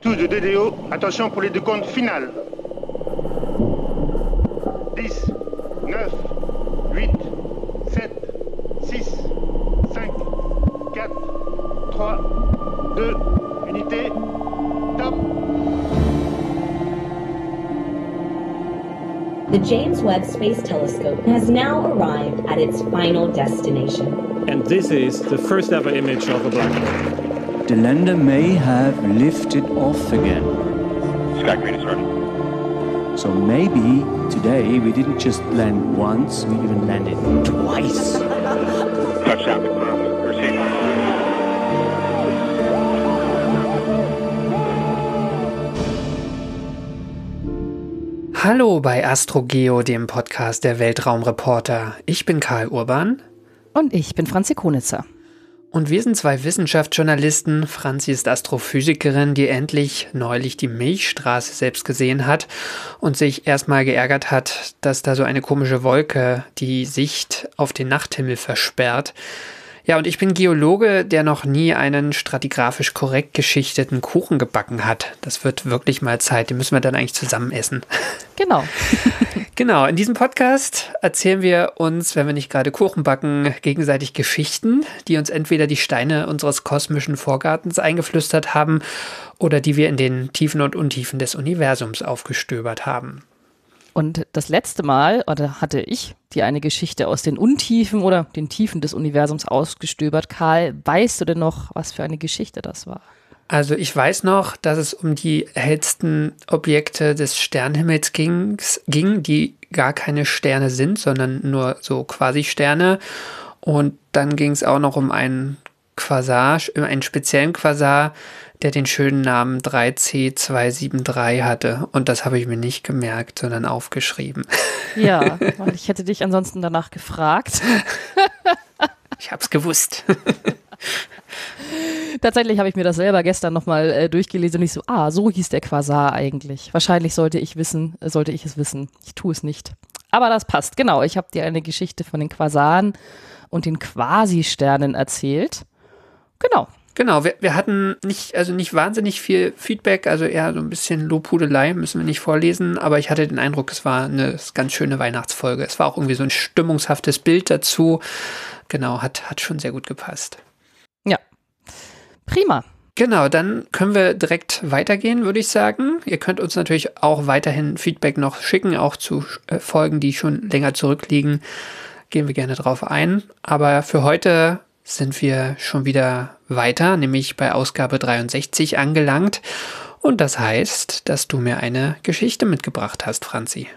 Tous de DDO, attention pour les décomptes finales. 10, 9, 8, 7, 6, 5, 4, 3, 2, unité, top. The James Webb Space Telescope has now arrived at its final destination. And this is the first ever image of a black hole. The lander may have lifted off again. Sky Green is starting. So maybe today we didn't just land once, we even landed twice. Touchdown confirmed. Proceed. Hallo bei AstroGeo, dem Podcast der Weltraumreporter. Ich bin Karl Urban. Und ich bin Franzi Konitzer. Und wir sind zwei Wissenschaftsjournalisten. Franzi ist Astrophysikerin, die endlich neulich die Milchstraße selbst gesehen hat und sich erstmal geärgert hat, dass da so eine komische Wolke die Sicht auf den Nachthimmel versperrt. Ja, und ich bin Geologe, der noch nie einen stratigraphisch korrekt geschichteten Kuchen gebacken hat. Das wird wirklich mal Zeit. Den müssen wir dann eigentlich zusammen essen. Genau. genau, in diesem Podcast erzählen wir uns, wenn wir nicht gerade Kuchen backen, gegenseitig Geschichten, die uns entweder die Steine unseres kosmischen Vorgartens eingeflüstert haben oder die wir in den Tiefen und Untiefen des Universums aufgestöbert haben. Und das letzte Mal, oder hatte ich dir eine Geschichte aus den Untiefen oder den Tiefen des Universums ausgestöbert. Karl, weißt du denn noch, was für eine Geschichte das war? Also ich weiß noch, dass es um die hellsten Objekte des Sternenhimmels ging, ging, die gar keine Sterne sind, sondern nur so quasi Sterne. Und dann ging es auch noch um einen Quasar, einen speziellen Quasar, der den schönen Namen 3C273 hatte. Und das habe ich mir nicht gemerkt, sondern aufgeschrieben. Ja, weil ich hätte dich ansonsten danach gefragt. ich habe es gewusst. Tatsächlich habe ich mir das selber gestern nochmal äh, durchgelesen und ich so, ah, so hieß der Quasar eigentlich. Wahrscheinlich sollte ich wissen, äh, sollte ich es wissen. Ich tue es nicht. Aber das passt, genau. Ich habe dir eine Geschichte von den Quasaren und den Quasi-Sternen erzählt. Genau. Genau, wir, wir hatten nicht, also nicht wahnsinnig viel Feedback, also eher so ein bisschen Lobhudelei, müssen wir nicht vorlesen, aber ich hatte den Eindruck, es war eine ganz schöne Weihnachtsfolge. Es war auch irgendwie so ein stimmungshaftes Bild dazu. Genau, hat, hat schon sehr gut gepasst. Ja. Prima. Genau, dann können wir direkt weitergehen, würde ich sagen. Ihr könnt uns natürlich auch weiterhin Feedback noch schicken, auch zu äh, Folgen, die schon länger zurückliegen. Gehen wir gerne drauf ein. Aber für heute sind wir schon wieder weiter, nämlich bei Ausgabe 63 angelangt. Und das heißt, dass du mir eine Geschichte mitgebracht hast, Franzi.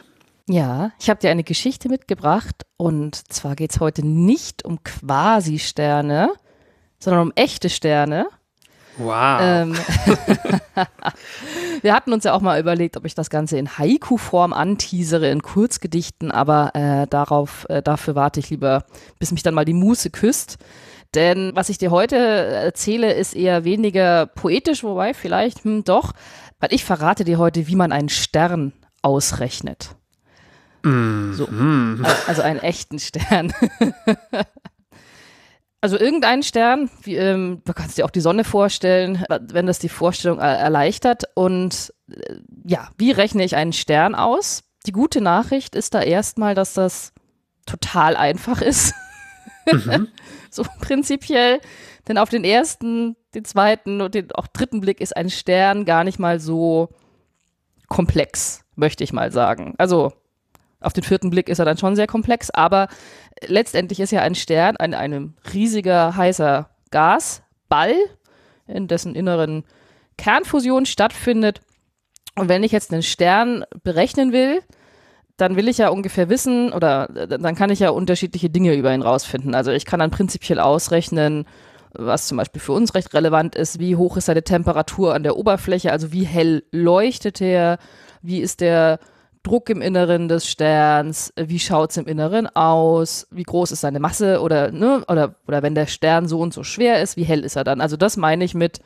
Ja, ich habe dir eine Geschichte mitgebracht und zwar geht es heute nicht um Quasi-Sterne, sondern um echte Sterne. Wow. Ähm, wir hatten uns ja auch mal überlegt, ob ich das Ganze in Haiku-Form anteasere, in Kurzgedichten, aber äh, darauf, äh, dafür warte ich lieber, bis mich dann mal die Muße küsst. Denn was ich dir heute erzähle, ist eher weniger poetisch, wobei vielleicht hm, doch, weil ich verrate dir heute, wie man einen Stern ausrechnet. Mm. So, also einen echten Stern. also irgendeinen Stern, wie, ähm, du kannst dir auch die Sonne vorstellen, wenn das die Vorstellung erleichtert. Und äh, ja, wie rechne ich einen Stern aus? Die gute Nachricht ist da erstmal, dass das total einfach ist. Mhm. so prinzipiell. Denn auf den ersten, den zweiten und den auch dritten Blick ist ein Stern gar nicht mal so komplex, möchte ich mal sagen. Also auf den vierten Blick ist er dann schon sehr komplex, aber letztendlich ist ja ein Stern ein, ein riesiger heißer Gasball, in dessen inneren Kernfusion stattfindet. Und wenn ich jetzt einen Stern berechnen will, dann will ich ja ungefähr wissen oder dann kann ich ja unterschiedliche Dinge über ihn rausfinden. Also ich kann dann prinzipiell ausrechnen, was zum Beispiel für uns recht relevant ist, wie hoch ist seine Temperatur an der Oberfläche, also wie hell leuchtet er, wie ist der Druck im Inneren des Sterns, wie schaut es im Inneren aus, wie groß ist seine Masse? Oder, ne, oder, oder wenn der Stern so und so schwer ist, wie hell ist er dann. Also das meine ich mit,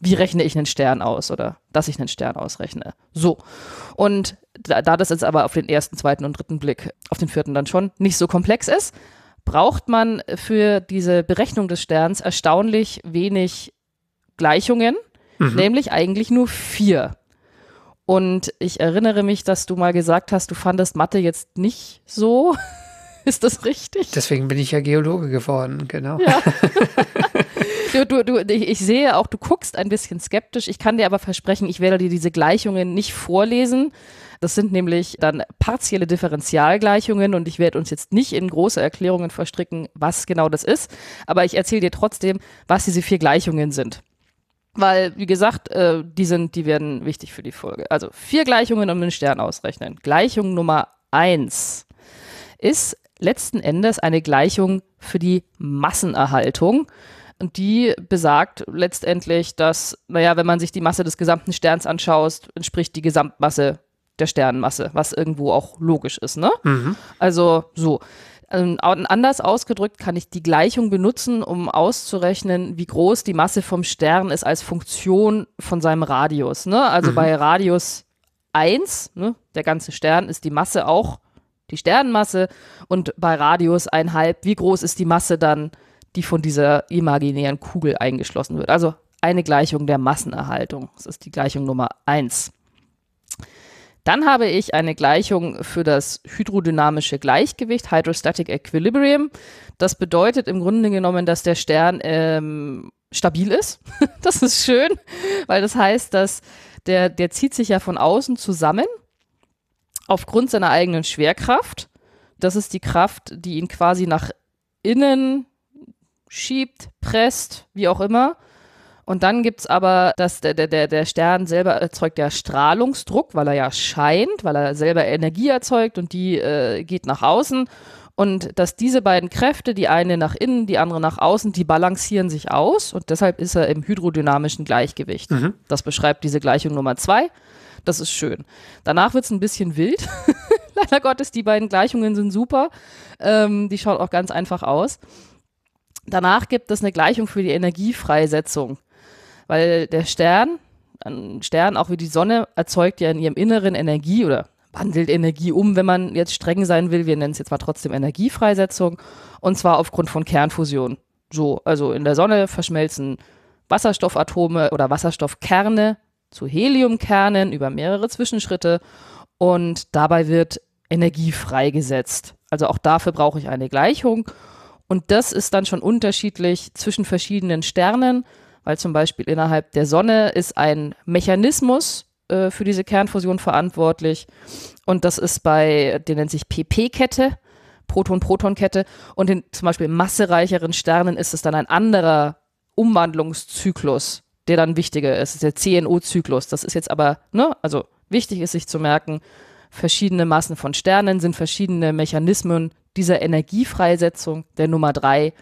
wie rechne ich einen Stern aus oder dass ich einen Stern ausrechne. So. Und da, da das jetzt aber auf den ersten, zweiten und dritten Blick, auf den vierten dann schon nicht so komplex ist, braucht man für diese Berechnung des Sterns erstaunlich wenig Gleichungen, nämlich eigentlich nur vier. Und ich erinnere mich, dass du mal gesagt hast, du fandest Mathe jetzt nicht so. Ist das richtig? Deswegen bin ich ja Geologe geworden, genau. Ja. du, du, du, ich, sehe auch, du guckst ein bisschen skeptisch. Ich kann dir aber versprechen, ich werde dir diese Gleichungen nicht vorlesen. Das sind nämlich dann partielle Differentialgleichungen und ich werde uns jetzt nicht in große Erklärungen verstricken, was genau das ist. Aber ich erzähle dir trotzdem, was diese vier Gleichungen sind. Weil, wie gesagt, äh, die sind, die werden wichtig für die Folge. Also vier Gleichungen um den Stern ausrechnen. Gleichung Nummer eins ist letzten Endes eine Gleichung für die Massenerhaltung. Und die besagt letztendlich, dass, naja, wenn man sich die Masse des gesamten Sterns anschaut, entspricht die Gesamtmasse der Sternenmasse, was irgendwo auch logisch ist, ne? Also so. Ähm, anders ausgedrückt kann ich die Gleichung benutzen, um auszurechnen, wie groß die Masse vom Stern ist als Funktion von seinem Radius. Ne? Also bei Radius 1, ne, der ganze Stern, ist die Masse auch die Sternenmasse und bei Radius 1,5, wie groß ist die Masse dann, die von dieser imaginären Kugel eingeschlossen wird. Also eine Gleichung der Massenerhaltung. Das ist die Gleichung Nummer 1. Dann habe ich eine Gleichung für das hydrodynamische Gleichgewicht, Hydrostatic Equilibrium. Das bedeutet im Grunde genommen, dass der Stern ähm, stabil ist. das ist schön, weil das heißt, dass der, der zieht sich ja von außen zusammen aufgrund seiner eigenen Schwerkraft. Das ist die Kraft, die ihn quasi nach innen schiebt, presst, wie auch immer. Und dann gibt es aber, dass der, der, der Stern selber erzeugt ja Strahlungsdruck, weil er ja scheint, weil er selber Energie erzeugt und die äh, geht nach außen. Und dass diese beiden Kräfte, die eine nach innen, die andere nach außen, die balancieren sich aus und deshalb ist er im hydrodynamischen Gleichgewicht. Das beschreibt diese Gleichung Nummer zwei. Das ist schön. Danach wird es ein bisschen wild. Leider Gottes, die beiden Gleichungen sind super. Ähm, die schaut auch ganz einfach aus. Danach gibt es eine Gleichung für die Energiefreisetzung, weil der Stern, ein Stern, auch wie die Sonne, erzeugt ja in ihrem Inneren Energie oder wandelt Energie um, wenn man jetzt streng sein will. Wir nennen es jetzt mal trotzdem Energiefreisetzung und zwar aufgrund von Kernfusion. So, also in der Sonne verschmelzen Wasserstoffatome oder Wasserstoffkerne zu Heliumkernen über mehrere Zwischenschritte und dabei wird Energie freigesetzt. Also auch dafür brauche ich eine Gleichung und das ist dann schon unterschiedlich zwischen verschiedenen Sternen, weil zum Beispiel innerhalb der Sonne ist ein Mechanismus äh, für diese Kernfusion verantwortlich. Und das ist bei, der nennt sich PP-Kette, Proton-Proton-Kette. Und in zum Beispiel massereicheren Sternen ist es dann ein anderer Umwandlungszyklus, der dann wichtiger ist. Das ist der CNO-Zyklus. Das ist jetzt aber, ne, also wichtig ist sich zu merken, verschiedene Massen von Sternen sind verschiedene Mechanismen dieser Energiefreisetzung der Nummer drei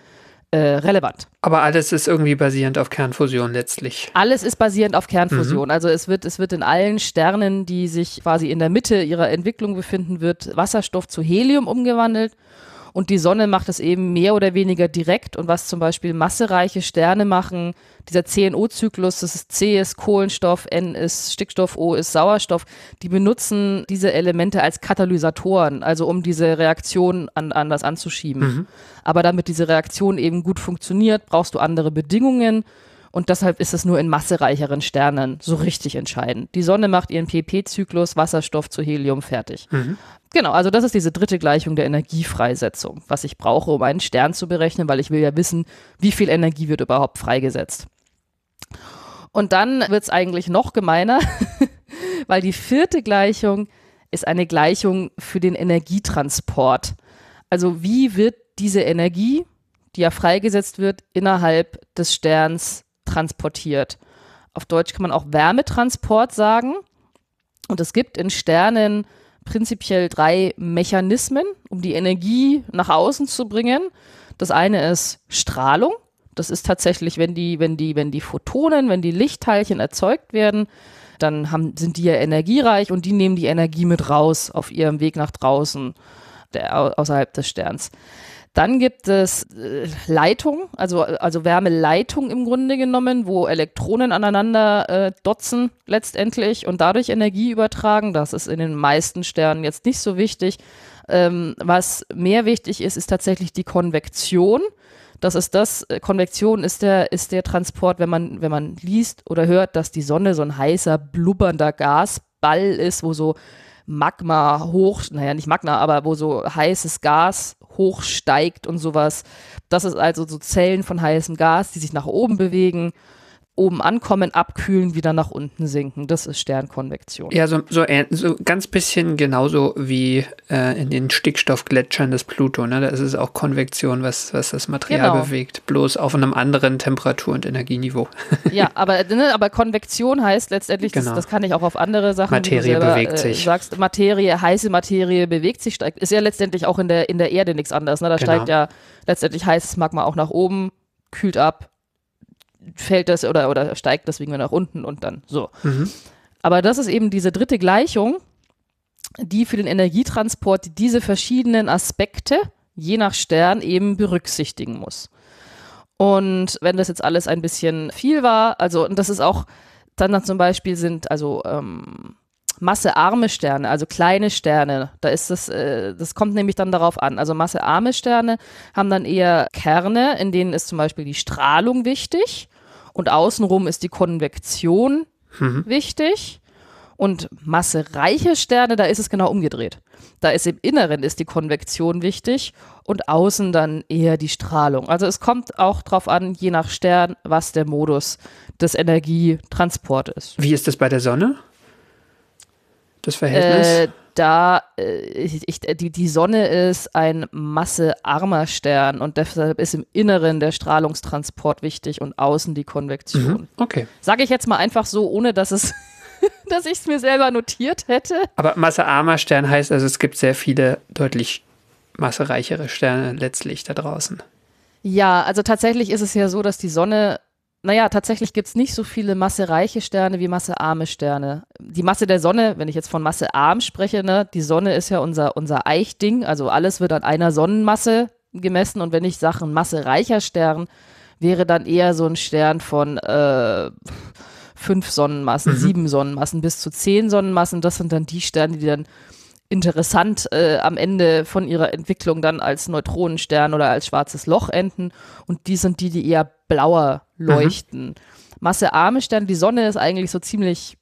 äh, relevant. Aber alles ist irgendwie basierend auf Kernfusion letztlich. Alles ist basierend auf Kernfusion. Also es wird, es wird in allen Sternen, die sich quasi in der Mitte ihrer Entwicklung befinden, wird Wasserstoff zu Helium umgewandelt. Und die Sonne macht es eben mehr oder weniger direkt. Und was zum Beispiel massereiche Sterne machen, dieser CNO-Zyklus, das ist C ist Kohlenstoff, N ist Stickstoff, O ist Sauerstoff, die benutzen diese Elemente als Katalysatoren, also um diese Reaktion an, anders anzuschieben. Aber damit diese Reaktion eben gut funktioniert, brauchst du andere Bedingungen. Und deshalb ist es nur in massereicheren Sternen so richtig entscheidend. Die Sonne macht ihren PP-Zyklus, Wasserstoff zu Helium fertig. Genau, also das ist diese dritte Gleichung der Energiefreisetzung, was ich brauche, um einen Stern zu berechnen, weil ich will ja wissen, wie viel Energie wird überhaupt freigesetzt. Und dann wird es eigentlich noch gemeiner, weil die vierte Gleichung ist eine Gleichung für den Energietransport. Also wie wird diese Energie, die ja freigesetzt wird, innerhalb des Sterns transportiert? Auf Deutsch kann man auch Wärmetransport sagen. Und es gibt in Sternen prinzipiell drei Mechanismen, um die Energie nach außen zu bringen. Das eine ist Strahlung. Das ist tatsächlich, wenn die, wenn die, wenn die Photonen, wenn die Lichtteilchen erzeugt werden, dann haben, sind die ja energiereich und die nehmen die Energie mit raus auf ihrem Weg nach draußen, der, au- außerhalb des Sterns. Dann gibt es äh, Leitung, also, also Wärmeleitung im Grunde genommen, wo Elektronen aneinander äh, dotzen letztendlich und dadurch Energie übertragen. Das ist in den meisten Sternen jetzt nicht so wichtig. Ähm, was mehr wichtig ist, ist tatsächlich die Konvektion. Das ist das, äh, Konvektion ist der, ist der Transport, wenn man, wenn man liest oder hört, dass die Sonne so ein heißer, blubbernder Gasball ist, wo so Magma hoch, naja, nicht Magma, aber wo so heißes Gas hochsteigt und sowas. Das ist also so Zellen von heißem Gas, die sich nach oben bewegen oben ankommen, abkühlen, wieder nach unten sinken. Das ist Sternkonvektion. Ja, so, so, so ganz bisschen genauso wie äh, in den Stickstoffgletschern des Pluto. Ne? Da ist es auch Konvektion, was, was das Material Genau. bewegt, bloß auf einem anderen Temperatur- und Energieniveau. Ja, aber, ne, aber Konvektion heißt letztendlich, das, Genau. das kann ich auch auf andere Sachen. Materie selber, bewegt äh, sich. Sagst Materie, heiße Materie bewegt sich, steigt. Ist ja letztendlich auch in der, in der Erde nichts anderes. Ne? Da Genau. steigt ja letztendlich heißes Magma auch nach oben, kühlt ab, fällt das oder, oder steigt deswegen nach unten und dann so. Mhm. Aber das ist eben diese dritte Gleichung, die für den Energietransport diese verschiedenen Aspekte je nach Stern eben berücksichtigen muss. Und wenn das jetzt alles ein bisschen viel war, also und das ist auch dann, dann zum Beispiel sind also ähm, massearme Sterne, also kleine Sterne, da ist das, äh, das kommt nämlich dann darauf an. Also massearme Sterne haben dann eher Kerne, in denen ist zum Beispiel die Strahlung wichtig und außenrum ist die Konvektion wichtig. Und massereiche Sterne, da ist es genau umgedreht. Da ist im Inneren ist die Konvektion wichtig und außen dann eher die Strahlung. Also es kommt auch drauf an, je nach Stern, was der Modus des Energietransport ist. Wie ist das bei der Sonne? Das Verhältnis? Äh, da äh, ich, die, die Sonne ist ein massearmer Stern und deshalb ist im Inneren der Strahlungstransport wichtig und außen die Konvektion. Mhm. Okay. Sage ich jetzt mal einfach so, ohne dass es, dass ich es mir selber notiert hätte. Aber massearmer Stern heißt also, es gibt sehr viele deutlich massereichere Sterne letztlich da draußen. Ja, also tatsächlich ist es ja so, dass die Sonne, naja, tatsächlich gibt es nicht so viele massereiche Sterne wie massearme Sterne. Die Masse der Sonne, wenn ich jetzt von massearm spreche, ne, die Sonne ist ja unser, unser Eichding, also alles wird an einer Sonnenmasse gemessen und wenn ich sage, ein massereicher Stern, wäre dann eher so ein Stern von äh, fünf Sonnenmassen, sieben Sonnenmassen bis zu zehn Sonnenmassen. Das sind dann die Sterne, die dann interessant äh, am Ende von ihrer Entwicklung dann als Neutronenstern oder als schwarzes Loch enden. Und die sind die, die eher blauer leuchten. Massearme Sterne, die Sonne ist eigentlich so ziemlich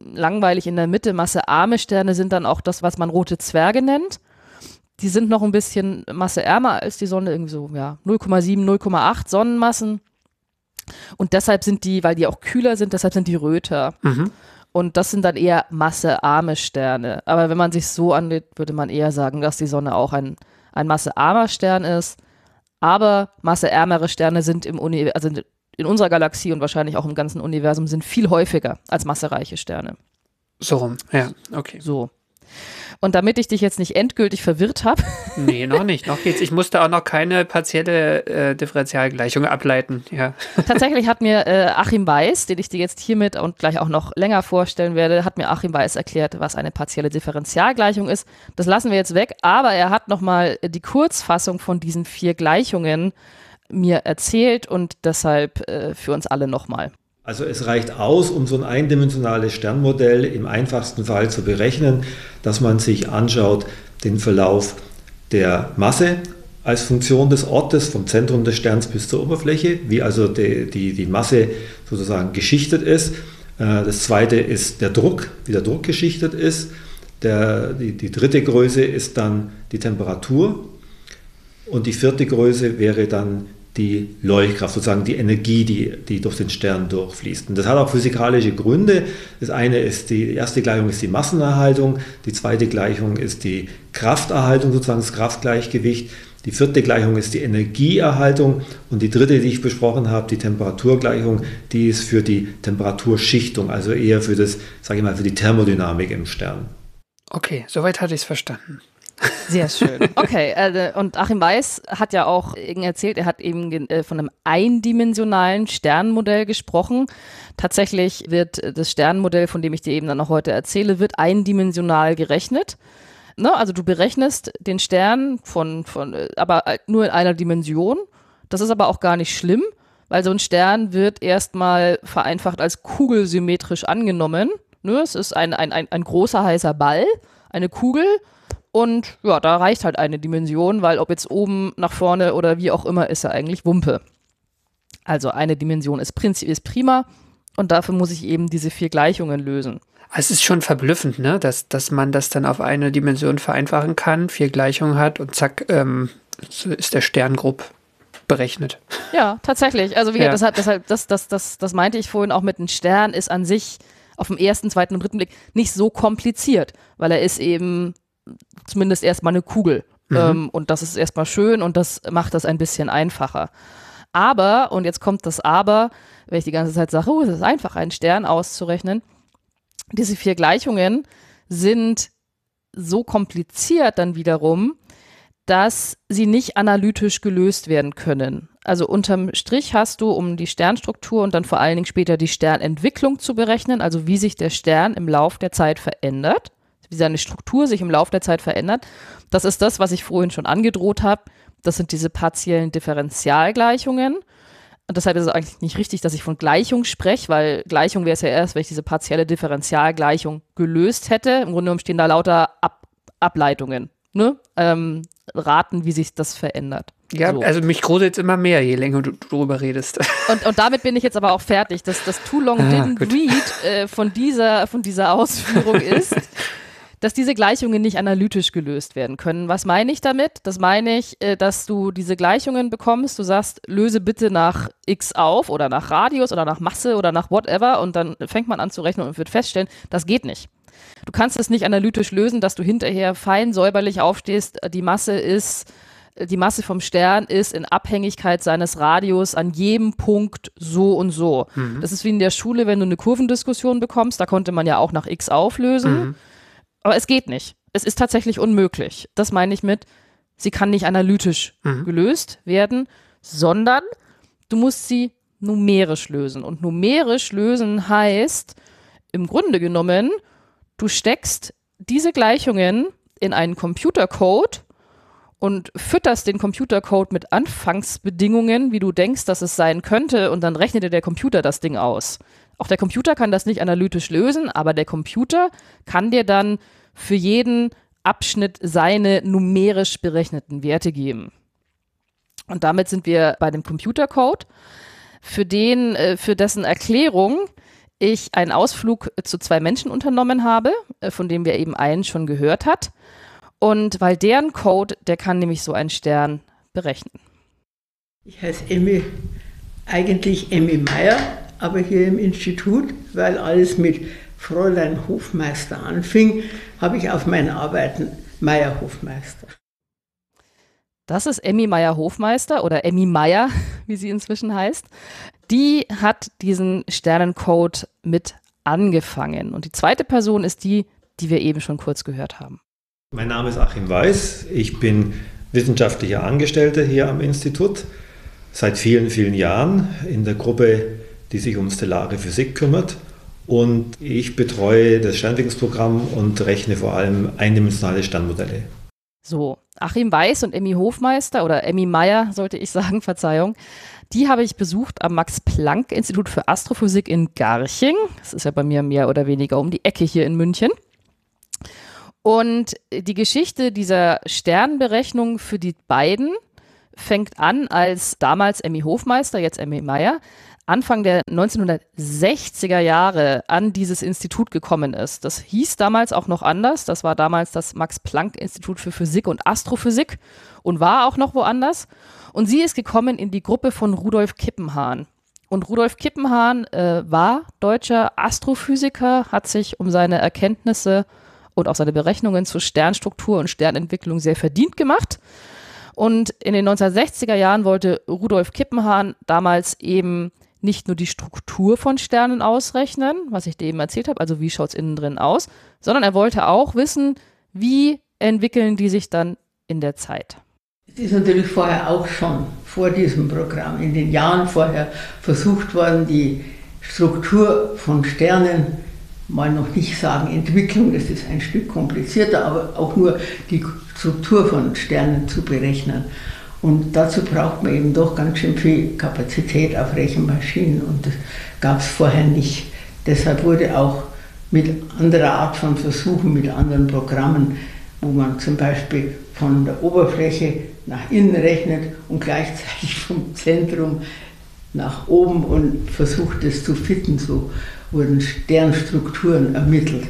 langweilig in der Mitte. Massearme Sterne sind dann auch das, was man rote Zwerge nennt. Die sind noch ein bisschen masseärmer als die Sonne, irgendwie so ja, 0,7, 0,8 Sonnenmassen. Und deshalb sind die, weil die auch kühler sind, deshalb sind die röter. Und das sind dann eher massearme Sterne. Aber wenn man sich so angeht, würde man eher sagen, dass die Sonne auch ein, ein massearmer Stern ist. Aber masseärmere Sterne sind im Uni also in unserer Galaxie und wahrscheinlich auch im ganzen Universum sind viel häufiger als massereiche Sterne. So rum, ja, okay. So. Und damit ich dich jetzt nicht endgültig verwirrt habe, Nee, noch nicht, noch geht's. Ich musste auch noch keine partielle äh, Differentialgleichung ableiten, ja. tatsächlich hat mir äh, Achim Weiß, den ich dir jetzt hiermit und gleich auch noch länger vorstellen werde, hat mir Achim Weiß erklärt, was eine partielle Differentialgleichung ist. Das lassen wir jetzt weg, aber er hat nochmal die Kurzfassung von diesen vier Gleichungen mir erzählt und deshalb äh, für uns alle nochmal. Also es reicht aus, um so ein eindimensionales Sternmodell im einfachsten Fall zu berechnen, dass man sich anschaut den Verlauf der Masse als Funktion des Ortes vom Zentrum des Sterns bis zur Oberfläche, wie also die, die, die Masse sozusagen geschichtet ist. Äh, Das zweite ist der Druck, wie der Druck geschichtet ist. Der, die, die dritte Größe ist dann die Temperatur und die vierte Größe wäre dann die Leuchtkraft, sozusagen die Energie, die, die durch den Stern durchfließt. Und das hat auch physikalische Gründe. Das eine ist die, erste Gleichung ist die Massenerhaltung, die zweite Gleichung ist die Krafterhaltung, sozusagen das Kraftgleichgewicht. Die vierte Gleichung ist die Energieerhaltung und die dritte, die ich besprochen habe, die Temperaturgleichung, die ist für die Temperaturschichtung, also eher für das, sage ich mal, für die Thermodynamik im Stern. Okay, soweit hatte ich es verstanden. Sehr schön. Okay, äh, und Achim Weiß hat ja auch erzählt, er hat eben äh, von einem eindimensionalen Sternmodell gesprochen. Tatsächlich wird äh, das Sternmodell, von dem ich dir eben dann noch heute erzähle, wird eindimensional gerechnet. Ne? Also du berechnest den Stern von, von äh, aber nur in einer Dimension. Das ist aber auch gar nicht schlimm, weil so ein Stern wird erstmal vereinfacht als kugelsymmetrisch angenommen. Ne? Es ist ein, ein, ein, ein großer heißer Ball, eine Kugel Und ja, da reicht halt eine Dimension, weil ob jetzt oben nach vorne oder wie auch immer, ist ja eigentlich Wumpe. Also eine Dimension ist, Prinzip ist prima und dafür muss ich eben diese vier Gleichungen lösen. Es ist schon verblüffend, ne? dass, dass man das dann auf eine Dimension vereinfachen kann, vier Gleichungen hat und zack, ähm, ist der Stern grob berechnet. Ja, tatsächlich. Also wie ja. deshalb, deshalb, das, das, das, das meinte ich vorhin auch mit einem Stern ist an sich auf dem ersten, zweiten und dritten Blick nicht so kompliziert, weil er ist eben zumindest erstmal eine Kugel. Mhm. Ähm, und das ist erstmal schön und das macht das ein bisschen einfacher. Aber, und jetzt kommt das Aber, wenn ich die ganze Zeit sage, oh, es ist einfach, einen Stern auszurechnen, diese vier Gleichungen sind so kompliziert dann wiederum, dass sie nicht analytisch gelöst werden können. Also unterm Strich hast du, um die Sternstruktur und dann vor allen Dingen später die Sternentwicklung zu berechnen, also wie sich der Stern im Lauf der Zeit verändert, wie seine Struktur sich im Lauf der Zeit verändert. Das ist das, was ich vorhin schon angedroht habe. Das sind diese partiellen Differentialgleichungen. Und deshalb ist es eigentlich nicht richtig, dass ich von Gleichung spreche, weil Gleichung wäre es ja erst, wenn ich diese partielle Differentialgleichung gelöst hätte. Im Grunde genommen stehen da lauter Ab Ableitungen, ne? Ähm, raten, wie sich das verändert. Ja, so. also mich gruselt immer mehr, je länger du darüber redest. Und, und damit bin ich jetzt aber auch fertig. dass das Too Long ah, Didn't gut. Read äh, von, dieser, von dieser Ausführung ist, dass diese Gleichungen nicht analytisch gelöst werden können. Was meine ich damit? Das meine ich, äh, dass du diese Gleichungen bekommst, du sagst, löse bitte nach x auf oder nach Radius oder nach Masse oder nach whatever und dann fängt man an zu rechnen und wird feststellen, das geht nicht. Du kannst es nicht analytisch lösen, dass du hinterher fein säuberlich aufstehst, die Masse ist die Masse vom Stern ist in Abhängigkeit seines Radius an jedem Punkt so und so. Mhm. Das ist wie in der Schule, wenn du eine Kurvendiskussion bekommst, da konnte man ja auch nach x auflösen. Mhm. Aber es geht nicht. Es ist tatsächlich unmöglich. Das meine ich mit, sie kann nicht analytisch mhm. gelöst werden, sondern du musst sie numerisch lösen. Und numerisch lösen heißt, im Grunde genommen, du steckst diese Gleichungen in einen Computercode und fütterst den Computercode mit Anfangsbedingungen, wie du denkst, dass es sein könnte, und dann rechnet dir der Computer das Ding aus. Auch der Computer kann das nicht analytisch lösen, aber der Computer kann dir dann für jeden Abschnitt seine numerisch berechneten Werte geben. Und damit sind wir bei dem Computercode, für den, äh, für dessen Erklärung ich einen Ausflug zu zwei Menschen unternommen habe, äh, von dem wir eben einen schon gehört hat. Und weil deren Code, der kann nämlich so einen Stern berechnen. Ich heiße Emmy, eigentlich Emmy Meyer aber hier im Institut, weil alles mit Fräulein Hofmeister anfing, habe ich auf meine Arbeiten Meier Hofmeister. Das ist Emmy Meier Hofmeister oder Emmy Meier, wie sie inzwischen heißt. Die hat diesen Sternencode mit angefangen. Und die zweite Person ist die, die wir eben schon kurz gehört haben. Mein Name ist Achim Weiß. Ich bin wissenschaftlicher Angestellter hier am Institut seit vielen, vielen Jahren in der Gruppe die sich um stellare Physik kümmert. Und ich betreue das Sternentwicklungsprogramm und rechne vor allem eindimensionale Sternmodelle. So, Achim Weiß und Emmy Hofmeister oder Emmy Meyer, sollte ich sagen, Verzeihung, die habe ich besucht am Max-Planck-Institut für Astrophysik in Garching. Das ist ja bei mir mehr oder weniger um die Ecke hier in München. Und die Geschichte dieser Sternberechnung für die beiden fängt an, als damals Emmy Hofmeister, jetzt Emmy Meyer, Anfang der 1960er Jahre an dieses Institut gekommen ist. Das hieß damals auch noch anders. Das war damals das Max-Planck-Institut für Physik und Astrophysik und war auch noch woanders. Und sie ist gekommen in die Gruppe von Rudolf Kippenhahn. Und Rudolf Kippenhahn äh, war deutscher Astrophysiker, hat sich um seine Erkenntnisse und auch seine Berechnungen zur Sternstruktur und Sternentwicklung sehr verdient gemacht. Und in den 1960er Jahren wollte Rudolf Kippenhahn damals eben nicht nur die Struktur von Sternen ausrechnen, was ich dir eben erzählt habe, also wie schaut es innen drin aus, sondern er wollte auch wissen, wie entwickeln die sich dann in der Zeit. Es ist natürlich vorher auch schon, vor diesem Programm, in den Jahren vorher versucht worden, die Struktur von Sternen, mal noch nicht sagen Entwicklung, das ist ein Stück komplizierter, aber auch nur die Struktur von Sternen zu berechnen. Und dazu braucht man eben doch ganz schön viel Kapazität auf Rechenmaschinen und das gab es vorher nicht. Deshalb wurde auch mit anderer Art von Versuchen, mit anderen Programmen wo man zum Beispiel von der Oberfläche nach innen rechnet und gleichzeitig vom Zentrum nach oben und versucht es zu fitten. So wurden Sternstrukturen ermittelt.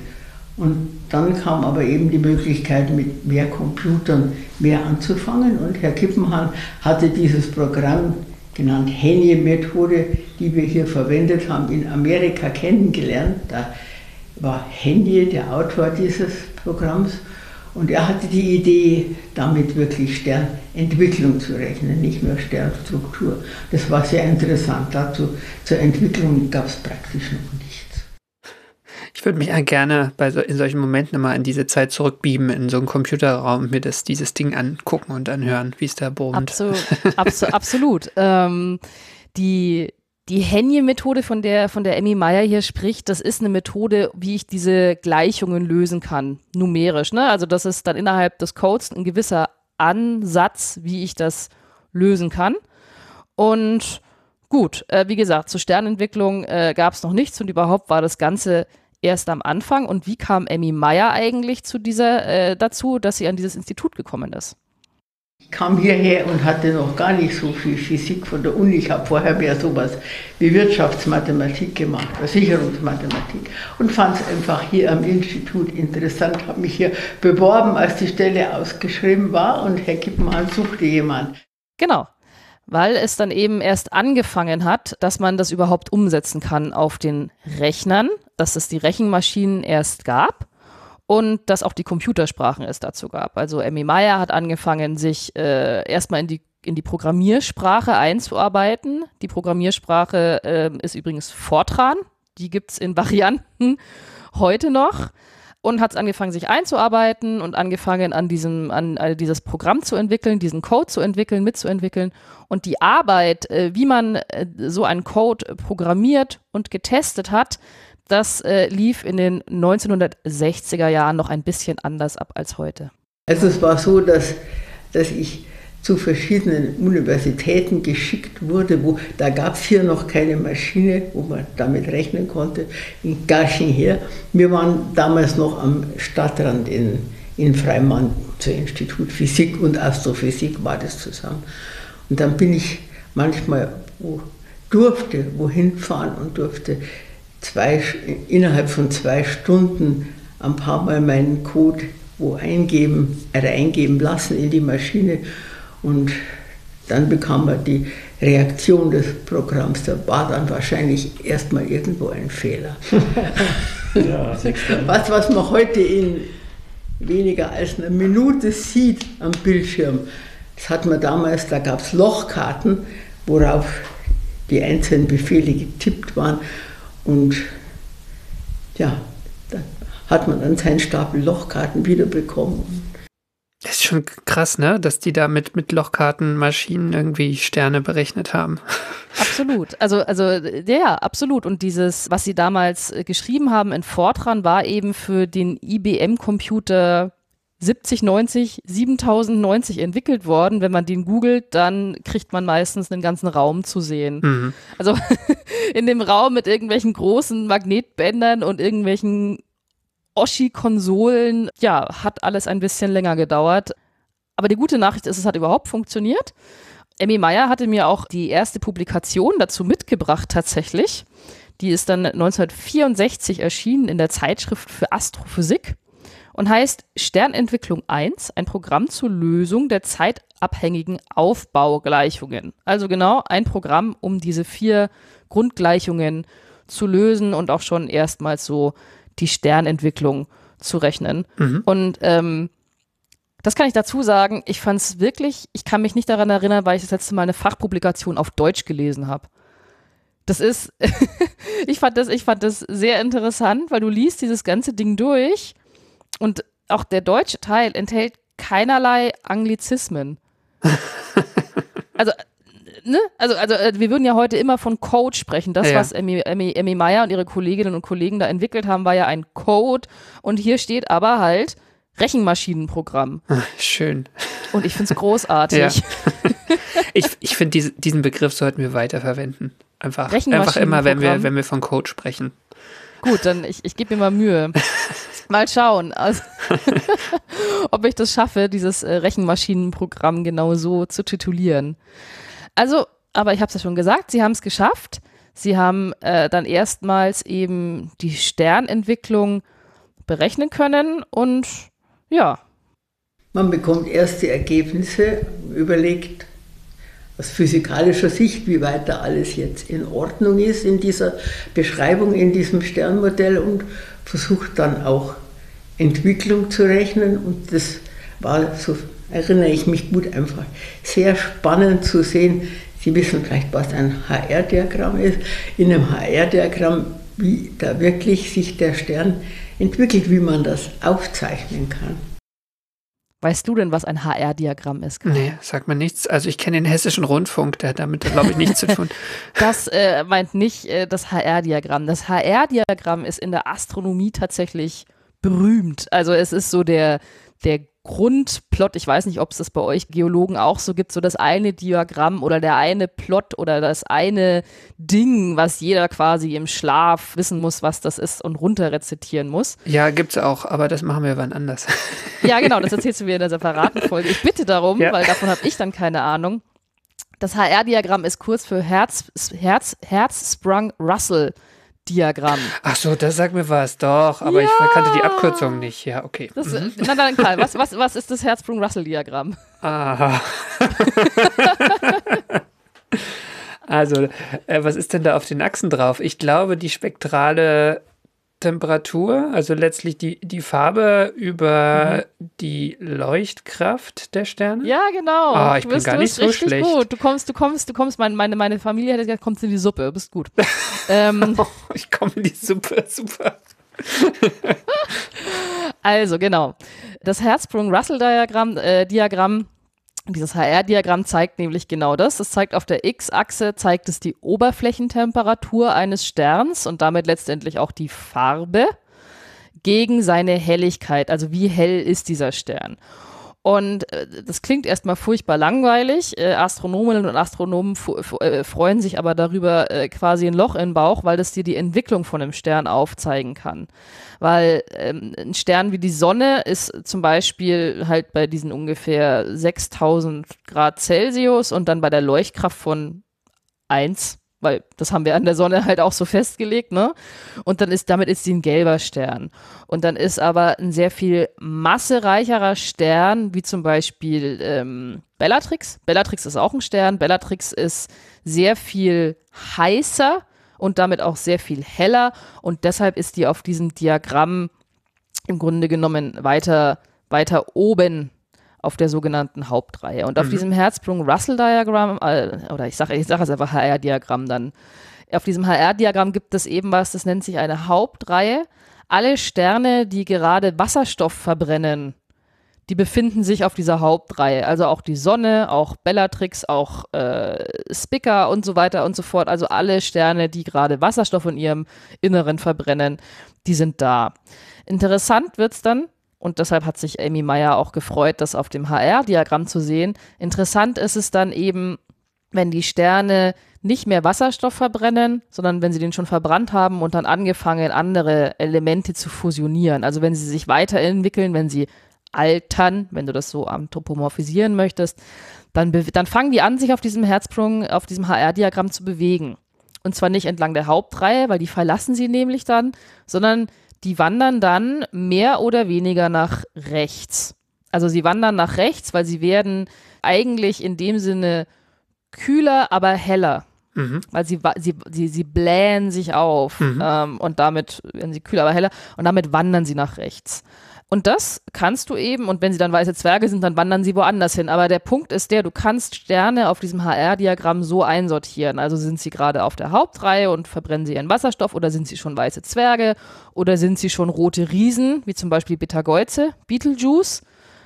Und dann kam aber eben die Möglichkeit, mit mehr Computern mehr anzufangen. Und Herr Kippenhahn hatte dieses Programm genannt Henje-Methode, die wir hier verwendet haben, in Amerika kennengelernt. Da war Henje der Autor dieses Programms. Und er hatte die Idee, damit wirklich Sternentwicklung zu rechnen, nicht nur Sternstruktur. Das war sehr interessant. Dazu zur Entwicklung gab es praktisch noch. Ich würde mich ja gerne bei so, in solchen Momenten immer in diese Zeit zurückbieben, in so einen Computerraum und mir das, dieses Ding angucken und anhören, wie es da brummt. Absolut. Abso absolut. Ähm, die, die Henje-Methode, von der, von der Emmy Meyer hier spricht, das ist eine Methode, wie ich diese Gleichungen lösen kann, numerisch. Ne? Also das ist dann innerhalb des Codes ein gewisser Ansatz, wie ich das lösen kann. Und gut, äh, wie gesagt, zur Sternentwicklung äh, gab es noch nichts und überhaupt war das Ganze erst am Anfang. Und wie kam Emmy Meyer eigentlich zu dieser, äh, dazu, dass sie an dieses Institut gekommen ist? Ich kam hierher und hatte noch gar nicht so viel Physik von der Uni. Ich habe vorher mehr sowas wie Wirtschaftsmathematik gemacht, Versicherungsmathematik und fand es einfach hier am Institut interessant. Habe mich hier beworben, als die Stelle ausgeschrieben war und Herr Kippenhahn suchte jemanden. Genau weil es dann eben erst angefangen hat, dass man das überhaupt umsetzen kann auf den Rechnern, dass es die Rechenmaschinen erst gab und dass auch die Computersprachen es dazu gab. Also Emmy Meyer hat angefangen, sich äh, erstmal in die, in die Programmiersprache einzuarbeiten. Die Programmiersprache äh, ist übrigens Fortran. Die gibt es in Varianten heute noch und hat angefangen, sich einzuarbeiten und angefangen, an diesem, an, an dieses Programm zu entwickeln, diesen Code zu entwickeln, mitzuentwickeln. Und die Arbeit, äh, wie man äh, so einen Code programmiert und getestet hat, das äh, lief in den 1960er Jahren noch ein bisschen anders ab als heute. Also es war so, dass, dass ich zu verschiedenen Universitäten geschickt wurde, wo da gab es hier noch keine Maschine, wo man damit rechnen konnte, in Garching her. Wir waren damals noch am Stadtrand in, in Freimann zum Institut Physik und Astrophysik war das zusammen. Und dann bin ich manchmal, wo durfte, wohin fahren und durfte zwei, innerhalb von zwei Stunden ein paar Mal meinen Code wo eingeben, äh, eingeben lassen in die Maschine und dann bekam er die Reaktion des Programms. Da war dann wahrscheinlich erstmal irgendwo ein Fehler. ja, was, was man heute in weniger als einer Minute sieht am Bildschirm, das hat man damals, da gab es Lochkarten, worauf die einzelnen Befehle getippt waren. Und ja, da hat man dann seinen Stapel Lochkarten wiederbekommen. Das ist schon krass, ne? Dass die da mit, mit Lochkartenmaschinen irgendwie Sterne berechnet haben. Absolut. Also, also, ja, absolut. Und dieses, was sie damals äh, geschrieben haben in Fortran, war eben für den IBM-Computer 7090, 7090 entwickelt worden. Wenn man den googelt, dann kriegt man meistens einen ganzen Raum zu sehen. Mhm. Also in dem Raum mit irgendwelchen großen Magnetbändern und irgendwelchen Oschi-Konsolen, ja, hat alles ein bisschen länger gedauert. Aber die gute Nachricht ist, es hat überhaupt funktioniert. Emmy Meyer hatte mir auch die erste Publikation dazu mitgebracht, tatsächlich. Die ist dann 1964 erschienen in der Zeitschrift für Astrophysik und heißt Sternentwicklung 1, ein Programm zur Lösung der zeitabhängigen Aufbaugleichungen. Also genau ein Programm, um diese vier Grundgleichungen zu lösen und auch schon erstmals so die Sternentwicklung zu rechnen. Mhm. Und ähm, das kann ich dazu sagen, ich fand es wirklich, ich kann mich nicht daran erinnern, weil ich das letzte Mal eine Fachpublikation auf Deutsch gelesen habe. Das ist, ich fand das, ich fand das sehr interessant, weil du liest dieses ganze Ding durch und auch der deutsche Teil enthält keinerlei Anglizismen. also ne? Also, also äh, wir würden ja heute immer von Code sprechen. Das, ja. was Emmy, Emmy, Emmy Meyer und ihre Kolleginnen und Kollegen da entwickelt haben, war ja ein Code. Und hier steht aber halt Rechenmaschinenprogramm. Schön. Und ich finde es großartig. Ja. ich ich finde, diese, diesen Begriff sollten wir weiterverwenden. Einfach, einfach immer, wenn wir, wenn wir von Code sprechen. Gut, dann ich, ich gebe mir mal Mühe. Mal schauen, also, ob ich das schaffe, dieses äh, Rechenmaschinenprogramm genau so zu titulieren. Also, aber ich habe es ja schon gesagt, sie haben es geschafft. Sie haben äh, dann erstmals eben die Sternentwicklung berechnen können und ja. Man bekommt erste Ergebnisse, überlegt aus physikalischer Sicht, wie weit da alles jetzt in Ordnung ist in dieser Beschreibung, in diesem Sternmodell und versucht dann auch Entwicklung zu rechnen. Und das war, so erinnere ich mich gut, einfach sehr spannend zu sehen. Sie wissen vielleicht, was ein HR-Diagramm ist. In einem HR-Diagramm, wie da wirklich sich der Stern entwickelt, wie man das aufzeichnen kann. Weißt du denn, was ein HR-Diagramm ist? Karl? Nee, sagt mir nichts. Also ich kenne den hessischen Rundfunk, der hat damit, glaube ich, nichts zu tun. Das äh, meint nicht äh, das HR-Diagramm. Das HR-Diagramm ist in der Astronomie tatsächlich berühmt. Also es ist so der, der Grundplot, ich weiß nicht, ob es das bei euch Geologen auch so gibt, so das eine Diagramm oder der eine Plot oder das eine Ding, was jeder quasi im Schlaf wissen muss, was das ist und runterrezitieren muss. Ja, gibt es auch, aber das machen wir wann anders. Ja, genau, das erzählst du mir in der separaten Folge. Ich bitte darum, ja. weil davon habe ich dann keine Ahnung. Das HR-Diagramm ist kurz für Herz, Herz, Herz-Sprung-Russell. Diagramm. Ach so, das sagt mir was, doch, aber ja. ich kannte die Abkürzung nicht. Ja, okay. Das, mhm. Na dann, Karl, was, was, was ist das Herzsprung-Russell-Diagramm? Aha. also, äh, was ist denn da auf den Achsen drauf? Ich glaube, die spektrale Temperatur, also letztlich die, die Farbe über mhm. die Leuchtkraft der Sterne? Ja, genau. Ah, ich bin gar nicht so schlecht. Gut. Du kommst, du kommst, du kommst, meine, meine, meine Familie hätte gesagt, kommst in die Suppe, bist gut. ähm, ich komme in die Suppe, super. also, genau. Das Herzsprung-Russell-Diagramm äh, Diagramm dieses HR-Diagramm zeigt nämlich genau das. Es zeigt auf der X-Achse, zeigt es die Oberflächentemperatur eines Sterns und damit letztendlich auch die Farbe gegen seine Helligkeit. Also wie hell ist dieser Stern? Und äh, das klingt erstmal furchtbar langweilig. Äh, Astronominnen und Astronomen äh, freuen sich aber darüber quasi ein Loch in den Bauch, weil das dir die Entwicklung von einem Stern aufzeigen kann. Weil ähm, ein Stern wie die Sonne ist zum Beispiel halt bei diesen ungefähr 6000 Grad Celsius und dann bei der Leuchtkraft von 1 weil das haben wir an der Sonne halt auch so festgelegt, ne? Und dann ist, damit ist sie ein gelber Stern. Und dann ist aber ein sehr viel massereicherer Stern, wie zum Beispiel ähm, Bellatrix. Bellatrix ist auch ein Stern. Bellatrix ist sehr viel heißer und damit auch sehr viel heller. Und deshalb ist die auf diesem Diagramm im Grunde genommen weiter, weiter oben auf der sogenannten Hauptreihe. Und auf mhm. diesem Herzsprung-Russell-Diagramm, äh, oder ich sage ich sag es einfach HR-Diagramm dann, auf diesem HR-Diagramm gibt es eben was, das nennt sich eine Hauptreihe. Alle Sterne, die gerade Wasserstoff verbrennen, die befinden sich auf dieser Hauptreihe. Also auch die Sonne, auch Bellatrix, auch äh, Spica und so weiter und so fort. Also alle Sterne, die gerade Wasserstoff in ihrem Inneren verbrennen, die sind da. Interessant wird es dann, und deshalb hat sich Amy Meyer auch gefreut, das auf dem HR-Diagramm zu sehen. Interessant ist es dann eben, wenn die Sterne nicht mehr Wasserstoff verbrennen, sondern wenn sie den schon verbrannt haben und dann angefangen, andere Elemente zu fusionieren. Also wenn sie sich weiterentwickeln, wenn sie altern, wenn du das so anthropomorphisieren möchtest, dann, dann fangen die an, sich auf diesem Herzsprung, auf diesem HR-Diagramm zu bewegen. Und zwar nicht entlang der Hauptreihe, weil die verlassen sie nämlich dann, sondern die wandern dann mehr oder weniger nach rechts. Also sie wandern nach rechts, weil sie werden eigentlich in dem Sinne kühler, aber heller. Mhm. Weil sie, sie, sie, sie blähen sich auf mhm. ähm, und damit werden sie kühler, aber heller und damit wandern sie nach rechts. Und das kannst du eben, und wenn sie dann weiße Zwerge sind, dann wandern sie woanders hin. Aber der Punkt ist der, du kannst Sterne auf diesem HR-Diagramm so einsortieren. Also sind sie gerade auf der Hauptreihe und verbrennen sie ihren Wasserstoff oder sind sie schon weiße Zwerge oder sind sie schon rote Riesen, wie zum Beispiel Betelgeuse, Betelgeuse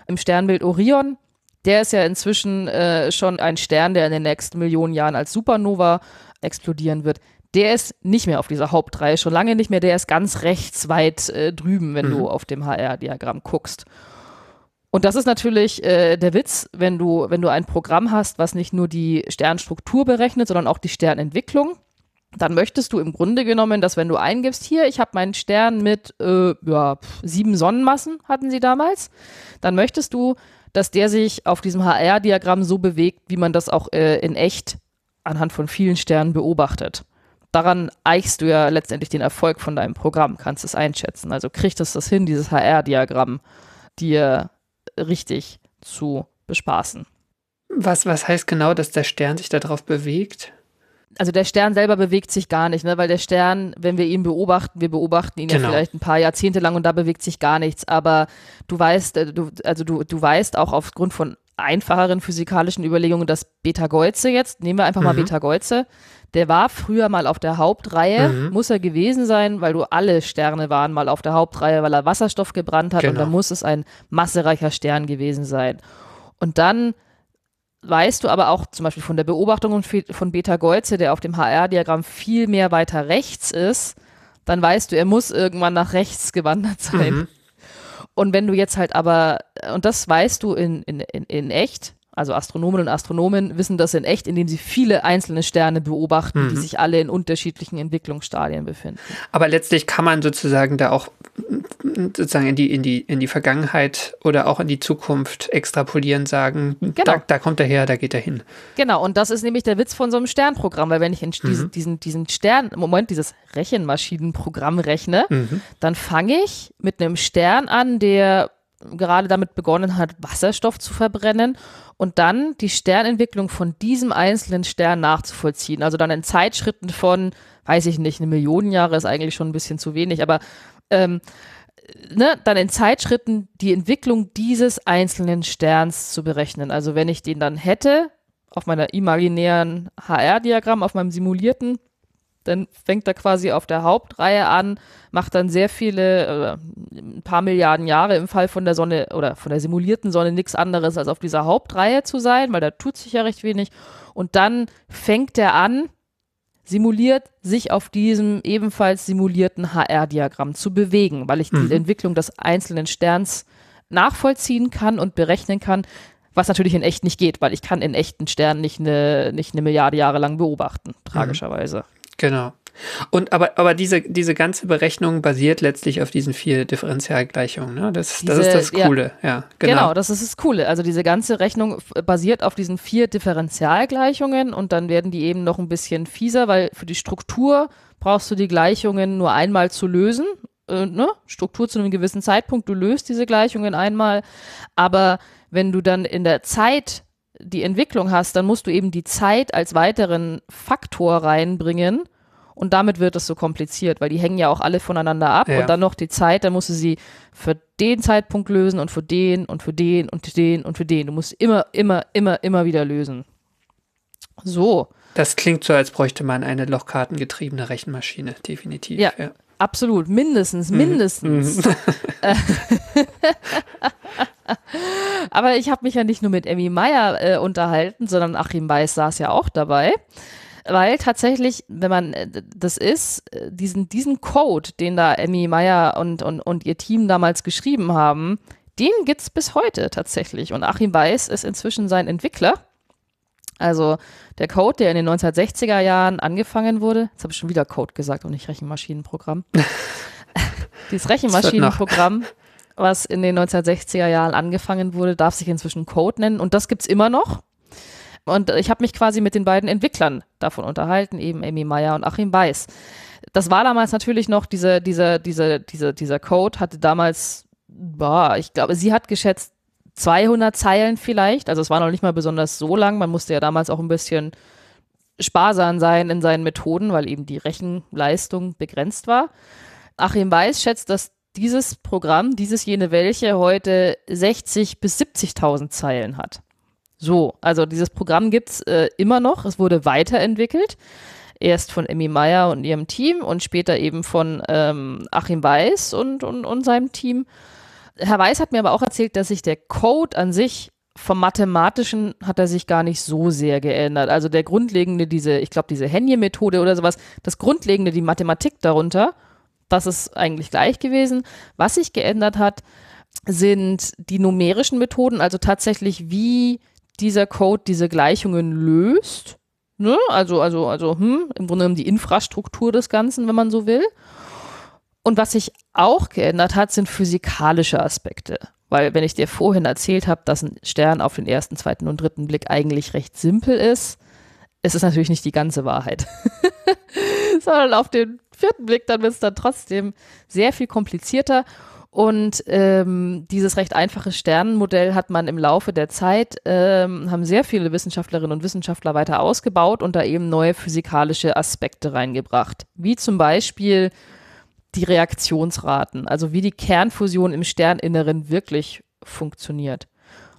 im Sternbild Orion. Der ist ja inzwischen äh, schon ein Stern, der in den nächsten Millionen Jahren als Supernova explodieren wird der ist nicht mehr auf dieser Hauptreihe, schon lange nicht mehr, der ist ganz rechts weit äh, drüben, wenn mhm. du auf dem HR-Diagramm guckst. Und das ist natürlich äh, der Witz, wenn du, wenn du ein Programm hast, was nicht nur die Sternstruktur berechnet, sondern auch die Sternentwicklung. dann möchtest du im Grunde genommen, dass wenn du eingibst, hier, ich habe meinen Stern mit äh, ja, sieben Sonnenmassen, hatten sie damals, dann möchtest du, dass der sich auf diesem HR-Diagramm so bewegt, wie man das auch äh, in echt anhand von vielen Sternen beobachtet. Daran eichst du ja letztendlich den Erfolg von deinem Programm, kannst es einschätzen. Also kriegt es das hin, dieses HR-Diagramm dir richtig zu bespaßen. Was, was heißt genau, dass der Stern sich darauf bewegt? also der Stern selber bewegt sich gar nicht, ne? weil der Stern, wenn wir ihn beobachten, wir beobachten ihn Genau. ja vielleicht ein paar Jahrzehnte lang und da bewegt sich gar nichts. Aber du weißt, äh, du, also du, du weißt auch aufgrund von einfacheren physikalischen Überlegungen, dass Beta Geuze jetzt, nehmen wir einfach mal Mhm. Beta Geuze, der war früher mal auf der Hauptreihe, Mhm. muss er gewesen sein, weil du alle Sterne waren mal auf der Hauptreihe, weil er Wasserstoff gebrannt hat und Genau. da muss es ein massereicher Stern gewesen sein. Und dann weißt du aber auch zum Beispiel von der Beobachtung von Beta Geuze, der auf dem HR-Diagramm viel mehr weiter rechts ist, dann weißt du, er muss irgendwann nach rechts gewandert sein. Mhm. Und wenn du jetzt halt aber, und das weißt du in, in, in, in echt, also Astronomen und Astronomen wissen das in echt, indem sie viele einzelne Sterne beobachten, die Mhm. sich alle in unterschiedlichen Entwicklungsstadien befinden. Aber letztlich kann man sozusagen da auch mm, sozusagen in die, in die, in die Vergangenheit oder auch in die Zukunft extrapolieren, sagen, da, da kommt er her, da geht er hin. Genau, und das ist nämlich der Witz von so einem Sternprogramm, weil wenn ich in diesen, diesen, diesen Stern, im Moment dieses Rechenmaschinenprogramm rechne, Mhm. dann fange ich mit einem Stern an, der gerade damit begonnen hat, Wasserstoff zu verbrennen und dann die Sternentwicklung von diesem einzelnen Stern nachzuvollziehen. Also dann in Zeitschritten von, weiß ich nicht, eine Million Jahre ist eigentlich schon ein bisschen zu wenig, aber ähm, ne, dann in Zeitschritten die Entwicklung dieses einzelnen Sterns zu berechnen. Also wenn ich den dann hätte, auf meiner imaginären HR-Diagramm, auf meinem simulierten, dann fängt er quasi auf der Hauptreihe an, macht dann sehr viele, äh, ein paar Milliarden Jahre im Fall von der Sonne oder von der simulierten Sonne nichts anderes als auf dieser Hauptreihe zu sein, weil da tut sich ja recht wenig. Und dann fängt er an, simuliert sich auf diesem ebenfalls simulierten HR-Diagramm zu bewegen, weil ich Mhm. die Entwicklung des einzelnen Sterns nachvollziehen kann und berechnen kann, was natürlich in echt nicht geht, weil ich kann in echten Sternen nicht eine, nicht eine Milliarde Jahre lang beobachten, tragischerweise. Genau. Und aber, aber diese, diese ganze Berechnung basiert letztlich auf diesen vier Differentialgleichungen. Ne? Das, das ist Diese- das ja. Coole. Ja, Genau. genau. das ist das Coole. Also diese ganze Rechnung basiert auf diesen vier Differentialgleichungen und dann werden die eben noch ein bisschen fieser, weil für die Struktur brauchst du die Gleichungen nur einmal zu lösen. Äh, ne? Struktur zu einem gewissen Zeitpunkt, du löst diese Gleichungen einmal, aber wenn du dann in der Zeit die Entwicklung hast, dann musst du eben die Zeit als weiteren Faktor reinbringen. Und damit wird es so kompliziert, weil die hängen ja auch alle voneinander ab Ja. und dann noch die Zeit, dann musst du sie für den Zeitpunkt lösen und für den und für den und für den und für den. Du musst immer, immer, immer, immer wieder lösen. So, Das klingt so, als bräuchte man eine lochkartengetriebene Rechenmaschine, definitiv. Ja. absolut, mindestens, mindestens. Äh, Aber ich habe mich ja nicht nur mit Emmy Meyer äh, unterhalten, sondern Achim Weiß saß ja auch dabei. Weil tatsächlich, wenn man äh, das ist, äh, diesen, diesen Code, den da Emmy Meyer und, und, und ihr Team damals geschrieben haben, den gibt's bis heute tatsächlich. Und Achim Weiß ist inzwischen sein Entwickler. Also der Code, der in den 1960er Jahren angefangen wurde, jetzt habe ich schon wieder Code gesagt und nicht Rechenmaschinenprogramm. Dieses Rechenmaschinenprogramm, was in den 1960er Jahren angefangen wurde, darf sich inzwischen Code nennen und das gibt's immer noch. Und ich habe mich quasi mit den beiden Entwicklern davon unterhalten, eben Amy Meyer und Achim Weiß. Das war damals natürlich noch, diese, diese, diese, diese, dieser Code hatte damals, boah, ich glaube, sie hat geschätzt 200 Zeilen vielleicht. Also es war noch nicht mal besonders so lang. Man musste ja damals auch ein bisschen sparsam sein in seinen Methoden, weil eben die Rechenleistung begrenzt war. Achim Weiß schätzt, dass dieses Programm, dieses jene welche, heute 60 bis 70.000 Zeilen hat. So, also dieses Programm gibt's äh, immer noch. Es wurde weiterentwickelt. Erst von Emmy Meyer und ihrem Team und später eben von ähm, Achim Weiß und, und, und seinem Team. Herr Weiß hat mir aber auch erzählt, dass sich der Code an sich vom Mathematischen hat er sich gar nicht so sehr geändert. Also der grundlegende, diese, ich glaube, diese Henje-Methode oder sowas, das Grundlegende, die Mathematik darunter, das ist eigentlich gleich gewesen. Was sich geändert hat, sind die numerischen Methoden, also tatsächlich, wie dieser Code diese Gleichungen löst. Ne? Also, also, also, hm, im Grunde genommen die Infrastruktur des Ganzen, wenn man so will. Und was sich auch geändert hat, sind physikalische Aspekte. Weil, wenn ich dir vorhin erzählt habe, dass ein Stern auf den ersten, zweiten und dritten Blick eigentlich recht simpel ist, ist es natürlich nicht die ganze Wahrheit. Sondern auf den vierten Blick, dann wird es dann trotzdem sehr viel komplizierter. Und ähm, dieses recht einfache Sternenmodell hat man im Laufe der Zeit, ähm, haben sehr viele Wissenschaftlerinnen und Wissenschaftler weiter ausgebaut und da eben neue physikalische Aspekte reingebracht. Wie zum Beispiel die Reaktionsraten, also wie die Kernfusion im Sterninneren wirklich funktioniert.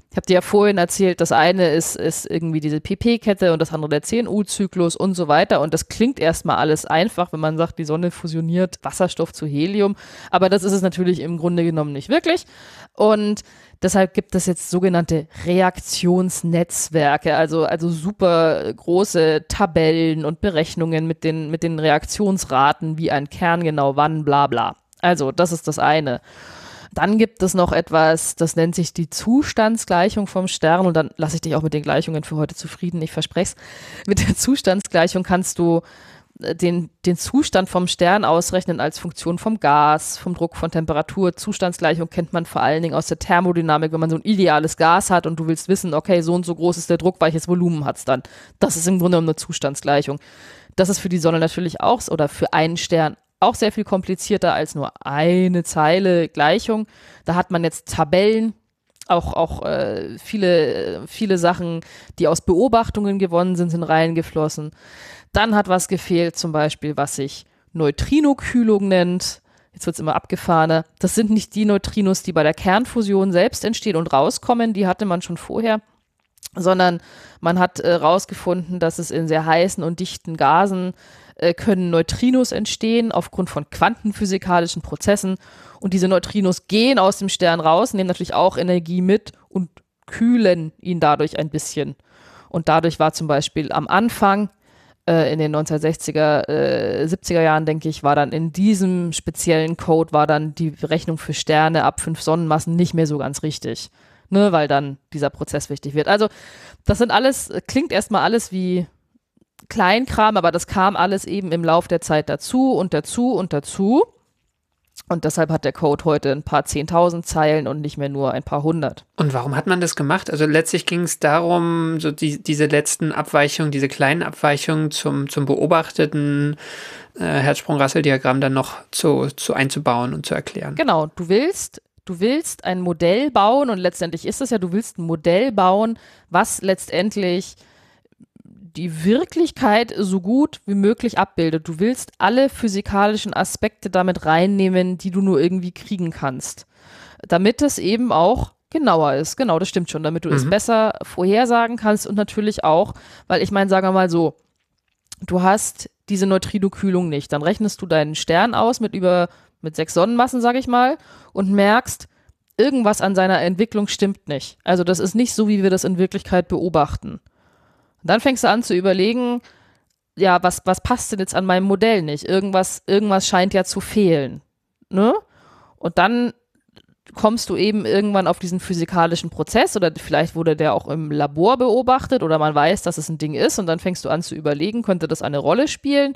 Ich habe dir ja vorhin erzählt, das eine ist, ist irgendwie diese PP-Kette und das andere der CNU-Zyklus und so weiter. Und das klingt erstmal alles einfach, wenn man sagt, die Sonne fusioniert Wasserstoff zu Helium. Aber das ist es natürlich im Grunde genommen nicht wirklich. Und deshalb gibt es jetzt sogenannte Reaktionsnetzwerke, also, also super große Tabellen und Berechnungen mit den, mit den Reaktionsraten, wie ein Kern genau wann, bla bla. Also, das ist das eine. Dann gibt es noch etwas, das nennt sich die Zustandsgleichung vom Stern. Und dann lasse ich dich auch mit den Gleichungen für heute zufrieden, ich verspreche es. Mit der Zustandsgleichung kannst du äh, den, den Zustand vom Stern ausrechnen als Funktion vom Gas, vom Druck, von Temperatur. Zustandsgleichung kennt man vor allen Dingen aus der Thermodynamik, wenn man so ein ideales Gas hat und du willst wissen, okay, so und so groß ist der Druck, welches Volumen hat es dann. Das ist im Grunde genommen eine Zustandsgleichung. Das ist für die Sonne natürlich auch oder für einen Stern auch sehr viel komplizierter als nur eine Zeile Gleichung. Da hat man jetzt Tabellen, auch, auch äh, viele, viele Sachen, die aus Beobachtungen gewonnen sind, sind reingeflossen. Dann hat was gefehlt, zum Beispiel, was sich Neutrinokühlung nennt. Jetzt wird es immer abgefahrener. Das sind nicht die Neutrinos, die bei der Kernfusion selbst entstehen und rauskommen, die hatte man schon vorher, sondern man hat herausgefunden, äh, dass es in sehr heißen und dichten Gasen äh, können Neutrinos entstehen aufgrund von quantenphysikalischen Prozessen. Und diese Neutrinos gehen aus dem Stern raus, nehmen natürlich auch Energie mit und kühlen ihn dadurch ein bisschen. Und dadurch war zum Beispiel am Anfang äh, in den 1960er, äh, 70er Jahren, denke ich, war dann in diesem speziellen Code war dann die Berechnung für Sterne ab fünf Sonnenmassen nicht mehr so ganz richtig. Ne, weil dann dieser Prozess wichtig wird. Also, das sind alles, klingt erstmal alles wie Kleinkram, aber das kam alles eben im Lauf der Zeit dazu und dazu und dazu. Und deshalb hat der Code heute ein paar zehntausend Zeilen und nicht mehr nur ein paar hundert. Und warum hat man das gemacht? Also letztlich ging es darum, so die, diese letzten Abweichungen, diese kleinen Abweichungen zum, zum beobachteten äh, Herzsprung-Rassel-Diagramm dann noch zu, zu einzubauen und zu erklären. Genau, du willst du willst ein Modell bauen und letztendlich ist es ja, du willst ein Modell bauen, was letztendlich die Wirklichkeit so gut wie möglich abbildet. Du willst alle physikalischen Aspekte damit reinnehmen, die du nur irgendwie kriegen kannst. Damit es eben auch genauer ist. Genau, das stimmt schon, damit du mhm. es besser vorhersagen kannst und natürlich auch, weil ich meine, sagen wir mal so, du hast diese Neutrinokühlung nicht. Dann rechnest du deinen Stern aus mit über, mit sechs Sonnenmassen, sag ich mal, und merkst, irgendwas an seiner Entwicklung stimmt nicht. Also das ist nicht so, wie wir das in Wirklichkeit beobachten. Und dann fängst du an zu überlegen, ja, was, was passt denn jetzt an meinem Modell nicht? Irgendwas, irgendwas scheint ja zu fehlen. Ne? Und dann kommst du eben irgendwann auf diesen physikalischen Prozess oder vielleicht wurde der auch im Labor beobachtet oder man weiß, dass es ein Ding ist und dann fängst du an zu überlegen, könnte das eine Rolle spielen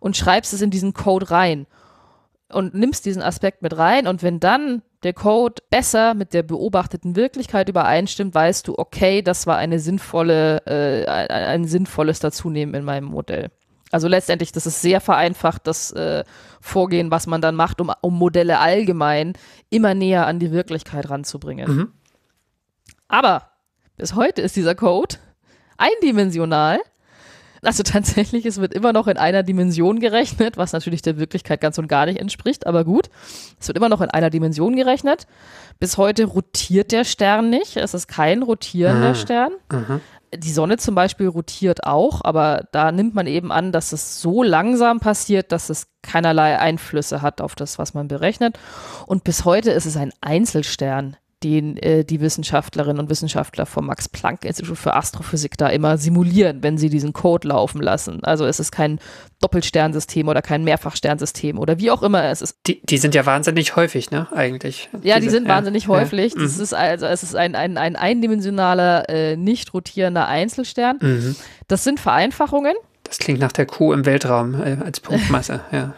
und schreibst es in diesen Code rein und nimmst diesen Aspekt mit rein und wenn dann der Code besser mit der beobachteten Wirklichkeit übereinstimmt, weißt du, okay, das war eine sinnvolle, äh, ein, ein sinnvolles Dazunehmen in meinem Modell. Also letztendlich, das ist sehr vereinfacht, das äh, Vorgehen, was man dann macht, um, um Modelle allgemein immer näher an die Wirklichkeit ranzubringen. Mhm. Aber bis heute ist dieser Code eindimensional also tatsächlich, es wird immer noch in einer Dimension gerechnet, was natürlich der Wirklichkeit ganz und gar nicht entspricht, aber gut. Es wird immer noch in einer Dimension gerechnet. Bis heute rotiert der Stern nicht. Es ist kein rotierender mhm. Stern. Mhm. Die Sonne zum Beispiel rotiert auch, aber da nimmt man eben an, dass es so langsam passiert, dass es keinerlei Einflüsse hat auf das, was man berechnet. Und bis heute ist es ein Einzelstern den äh, die Wissenschaftlerinnen und Wissenschaftler vom Max-Planck-Institut für Astrophysik da immer simulieren, wenn sie diesen Code laufen lassen. Also es ist kein Doppelsternsystem oder kein Mehrfachsternsystem oder wie auch immer es ist. Die, die sind ja wahnsinnig häufig, ne, eigentlich. Ja, Diese, die sind wahnsinnig häufig. Ja. Das Mhm. ist also, es ist ein, ein, ein eindimensionaler, äh, nicht rotierender Einzelstern. Mhm. Das sind Vereinfachungen. Das klingt nach der Kuh im Weltraum äh, als Punktmasse, ja.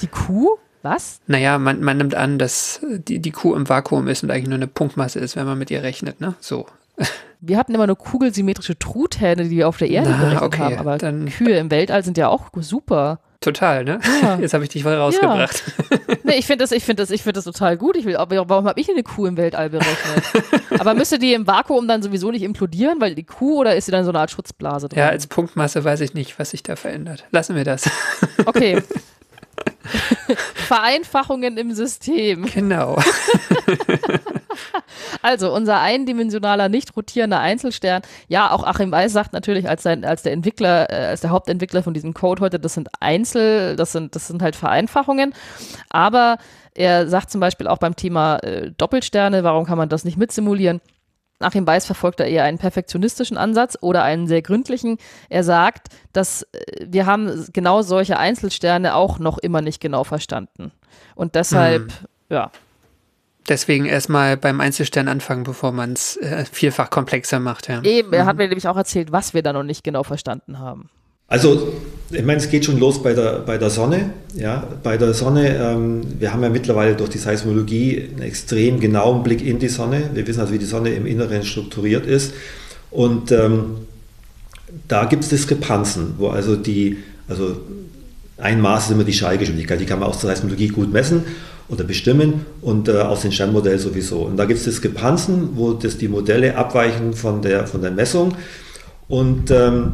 Die Kuh? Was? Naja, man, man nimmt an, dass die, die Kuh im Vakuum ist und eigentlich nur eine Punktmasse ist, wenn man mit ihr rechnet, ne? So. Wir hatten immer nur kugelsymmetrische Truthähne, die wir auf der Erde Na, berechnet okay, haben, aber dann- Kühe im Weltall sind ja auch super. Total, ne? Ja. Jetzt habe ich dich voll rausgebracht. Nee, ich finde das, ich finde das, ich finde das total gut. Ich will, warum habe ich eine Kuh im Weltall berechnet? aber müsste die im Vakuum dann sowieso nicht implodieren, weil die Kuh oder ist sie dann so eine Art Schutzblase drin? Ja, als Punktmasse weiß ich nicht, was sich da verändert. Lassen wir das. Okay. Vereinfachungen im System. Genau. Also unser eindimensionaler, nicht rotierender Einzelstern. Ja, auch Achim Weiß sagt natürlich als, sein, als der Entwickler, äh, als der Hauptentwickler von diesem Code heute, das sind Einzel, das sind, das sind halt Vereinfachungen. Aber er sagt zum Beispiel auch beim Thema äh, Doppelsterne, warum kann man das nicht mitsimulieren? Achim Weiß verfolgt da eher einen perfektionistischen Ansatz oder einen sehr gründlichen. Er sagt, dass äh, wir haben genau solche Einzelsterne auch noch immer nicht genau verstanden. Und deshalb, Mhm. ja, Deswegen erstmal beim Einzelstern anfangen, bevor man es äh, vielfach komplexer macht. Ja. Eben, er hat mir nämlich auch erzählt, was wir da noch nicht genau verstanden haben. Also, ich meine, es geht schon los bei der, bei der Sonne. Ja, bei der Sonne, ähm, wir haben ja mittlerweile durch die Seismologie einen extrem genauen Blick in die Sonne. Wir wissen also, wie die Sonne im Inneren strukturiert ist. Und ähm, da gibt es Diskrepanzen, wo also die, also ein Maß ist immer die Schallgeschwindigkeit, die kann man aus der Seismologie gut messen oder bestimmen und äh, aus dem Sternmodell sowieso. Und da gibt es Diskrepanzen, wo das die Modelle abweichen von der, von der Messung. Und ähm,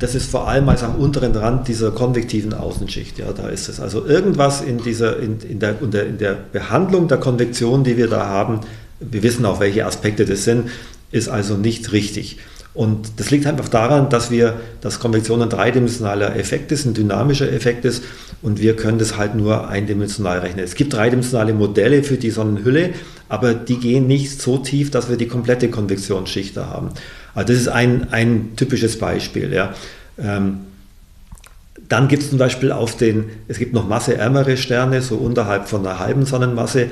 das ist vor allem als am unteren Rand dieser konvektiven Außenschicht. Ja, da ist es. Also irgendwas in, dieser, in, in, der, in, der, in der Behandlung der Konvektion, die wir da haben, wir wissen auch, welche Aspekte das sind, ist also nicht richtig. Und das liegt einfach daran, dass wir, dass Konvektion ein dreidimensionaler Effekt ist, ein dynamischer Effekt ist und wir können das halt nur eindimensional rechnen. Es gibt dreidimensionale Modelle für die Sonnenhülle, aber die gehen nicht so tief, dass wir die komplette Konvektionsschicht da haben. Also das ist ein, ein typisches Beispiel. Ja. Ähm, dann gibt es zum Beispiel auf den, es gibt noch masseärmere Sterne, so unterhalb von einer halben Sonnenmasse,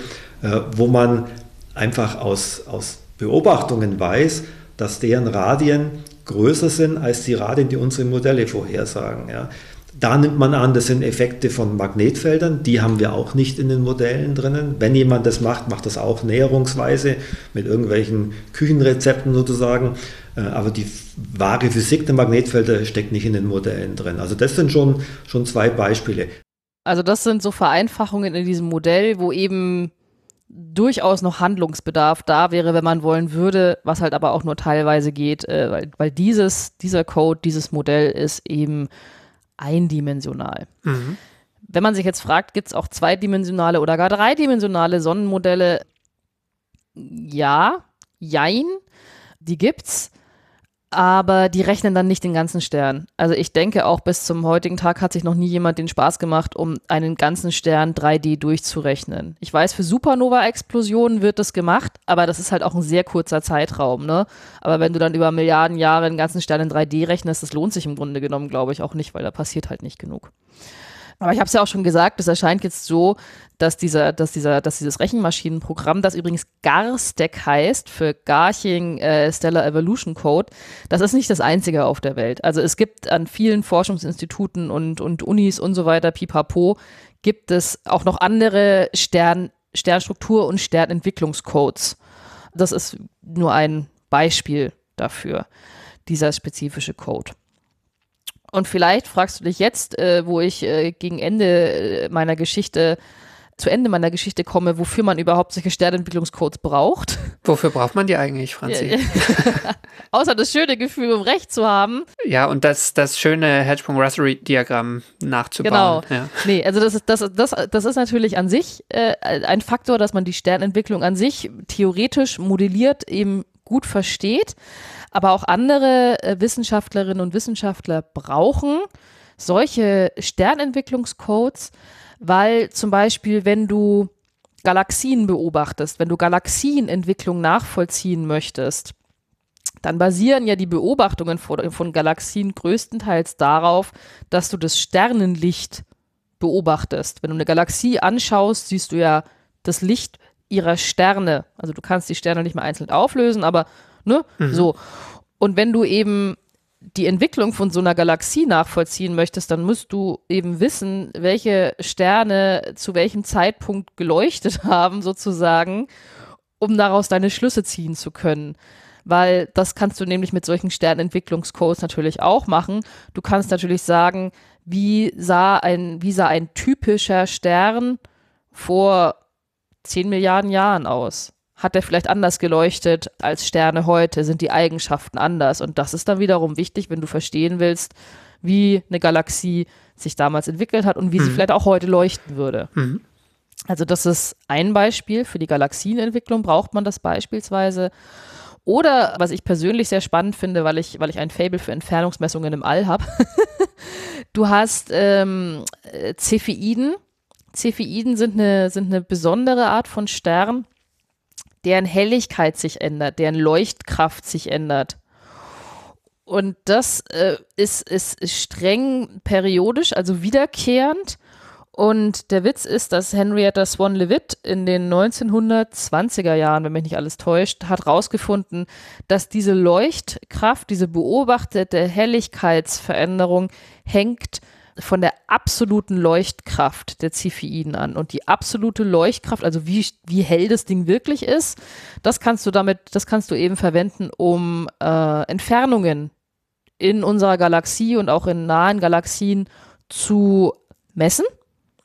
äh, wo man einfach aus, aus Beobachtungen weiß, dass deren Radien größer sind als die Radien, die unsere Modelle vorhersagen. Ja. Da nimmt man an, das sind Effekte von Magnetfeldern, die haben wir auch nicht in den Modellen drinnen. Wenn jemand das macht, macht das auch näherungsweise mit irgendwelchen Küchenrezepten sozusagen. Äh, Aber die wahre Physik der Magnetfelder steckt nicht in den Modellen drin. Also das sind schon, schon zwei Beispiele. Also das sind so Vereinfachungen in diesem Modell, wo eben durchaus noch Handlungsbedarf da wäre, wenn man wollen würde, was halt aber auch nur teilweise geht, äh, weil, weil dieses, dieser Code, dieses Modell ist eben eindimensional. Mhm. Wenn man sich jetzt fragt, gibt es auch zweidimensionale oder gar dreidimensionale Sonnenmodelle? Ja, jein, die gibt's, aber die rechnen dann nicht den ganzen Stern. Also ich denke auch bis zum heutigen Tag hat sich noch nie jemand den Spaß gemacht, um einen ganzen Stern 3D durchzurechnen. Ich weiß, für Supernova-Explosionen wird das gemacht, aber das ist halt auch ein sehr kurzer Zeitraum, ne? Aber wenn du dann über Milliarden Jahre einen ganzen Stern in 3D rechnest, das lohnt sich im Grunde genommen, glaube ich, auch nicht, weil da passiert halt nicht genug. Aber ich habe es ja auch schon gesagt, es erscheint jetzt so, dass, dieser, dass, dieser, dass dieses Rechenmaschinenprogramm, das übrigens GARSTEC heißt, für Garching äh, Stellar Evolution Code, das ist nicht das einzige auf der Welt. Also es gibt an vielen Forschungsinstituten und, und Unis und so weiter, pipapo, gibt es auch noch andere Stern, Sternstruktur- und Sternentwicklungscodes. Das ist nur ein Beispiel dafür, dieser spezifische Code. Und vielleicht fragst du dich jetzt, äh, wo ich äh, gegen Ende äh, meiner Geschichte, zu Ende meiner Geschichte komme, wofür man überhaupt solche Sternentwicklungscodes braucht. Wofür braucht man die eigentlich, Franzi? Außer das schöne Gefühl, um Recht zu haben. Ja, und das, das schöne Hedgesprung-Russell-Diagramm nachzubauen. Genau. Ja. Nee, also das ist, das, das, das ist natürlich an sich äh, ein Faktor, dass man die Sternentwicklung an sich theoretisch modelliert eben gut versteht. Aber auch andere äh, Wissenschaftlerinnen und Wissenschaftler brauchen solche Sternentwicklungscodes, weil zum Beispiel, wenn du Galaxien beobachtest, wenn du Galaxienentwicklung nachvollziehen möchtest, dann basieren ja die Beobachtungen von, von Galaxien größtenteils darauf, dass du das Sternenlicht beobachtest. Wenn du eine Galaxie anschaust, siehst du ja das Licht ihrer Sterne. Also du kannst die Sterne nicht mehr einzeln auflösen, aber ne, mhm. so. Und wenn du eben die Entwicklung von so einer Galaxie nachvollziehen möchtest, dann musst du eben wissen, welche Sterne zu welchem Zeitpunkt geleuchtet haben, sozusagen, um daraus deine Schlüsse ziehen zu können. Weil das kannst du nämlich mit solchen Sternentwicklungscodes natürlich auch machen. Du kannst natürlich sagen, wie sah ein, wie sah ein typischer Stern vor 10 Milliarden Jahren aus? Hat er vielleicht anders geleuchtet als Sterne heute? Sind die Eigenschaften anders? Und das ist dann wiederum wichtig, wenn du verstehen willst, wie eine Galaxie sich damals entwickelt hat und wie mhm. sie vielleicht auch heute leuchten würde. Mhm. Also das ist ein Beispiel. Für die Galaxienentwicklung braucht man das beispielsweise. Oder was ich persönlich sehr spannend finde, weil ich, weil ich ein Fable für Entfernungsmessungen im All habe. du hast ähm, Cepheiden. Cepheiden sind eine, sind eine besondere Art von Stern deren Helligkeit sich ändert, deren Leuchtkraft sich ändert. Und das äh, ist, ist, streng periodisch, also wiederkehrend. Und der Witz ist, dass Henrietta Swan Leavitt in den 1920er Jahren, wenn mich nicht alles täuscht, hat herausgefunden, dass diese Leuchtkraft, diese beobachtete Helligkeitsveränderung hängt von der absoluten Leuchtkraft der Cepheiden an. Und die absolute Leuchtkraft, also wie, wie hell das Ding wirklich ist, das kannst du damit, das kannst du eben verwenden, um äh, Entfernungen in unserer Galaxie und auch in nahen Galaxien zu messen.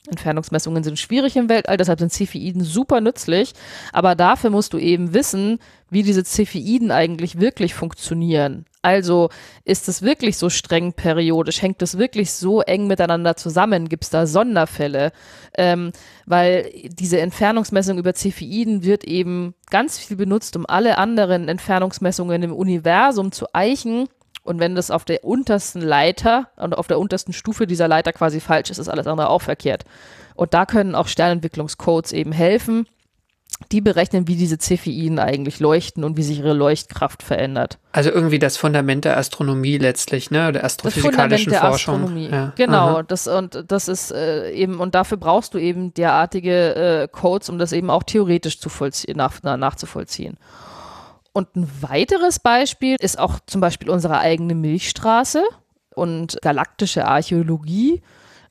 Entfernungsmessungen sind schwierig im Weltall, deshalb sind Cepheiden super nützlich. Aber dafür musst du eben wissen, wie diese Cepheiden eigentlich wirklich funktionieren. Also ist es wirklich so streng periodisch? Hängt es wirklich so eng miteinander zusammen? Gibt es da Sonderfälle? Ähm, weil diese Entfernungsmessung über Cepheiden wird eben ganz viel benutzt, um alle anderen Entfernungsmessungen im Universum zu eichen. Und wenn das auf der untersten Leiter und auf der untersten Stufe dieser Leiter quasi falsch ist, ist alles andere auch verkehrt. Und da können auch Sternentwicklungscodes eben helfen die berechnen, wie diese Cepheiden eigentlich leuchten und wie sich ihre Leuchtkraft verändert. Also irgendwie das Fundament der Astronomie letztlich, ne, der astrophysikalischen das Fundament der Forschung. Astronomie. Ja. Genau, das und das ist äh, eben und dafür brauchst du eben derartige äh, Codes, um das eben auch theoretisch zu nach, nachzuvollziehen. Und ein weiteres Beispiel ist auch zum Beispiel unsere eigene Milchstraße und galaktische Archäologie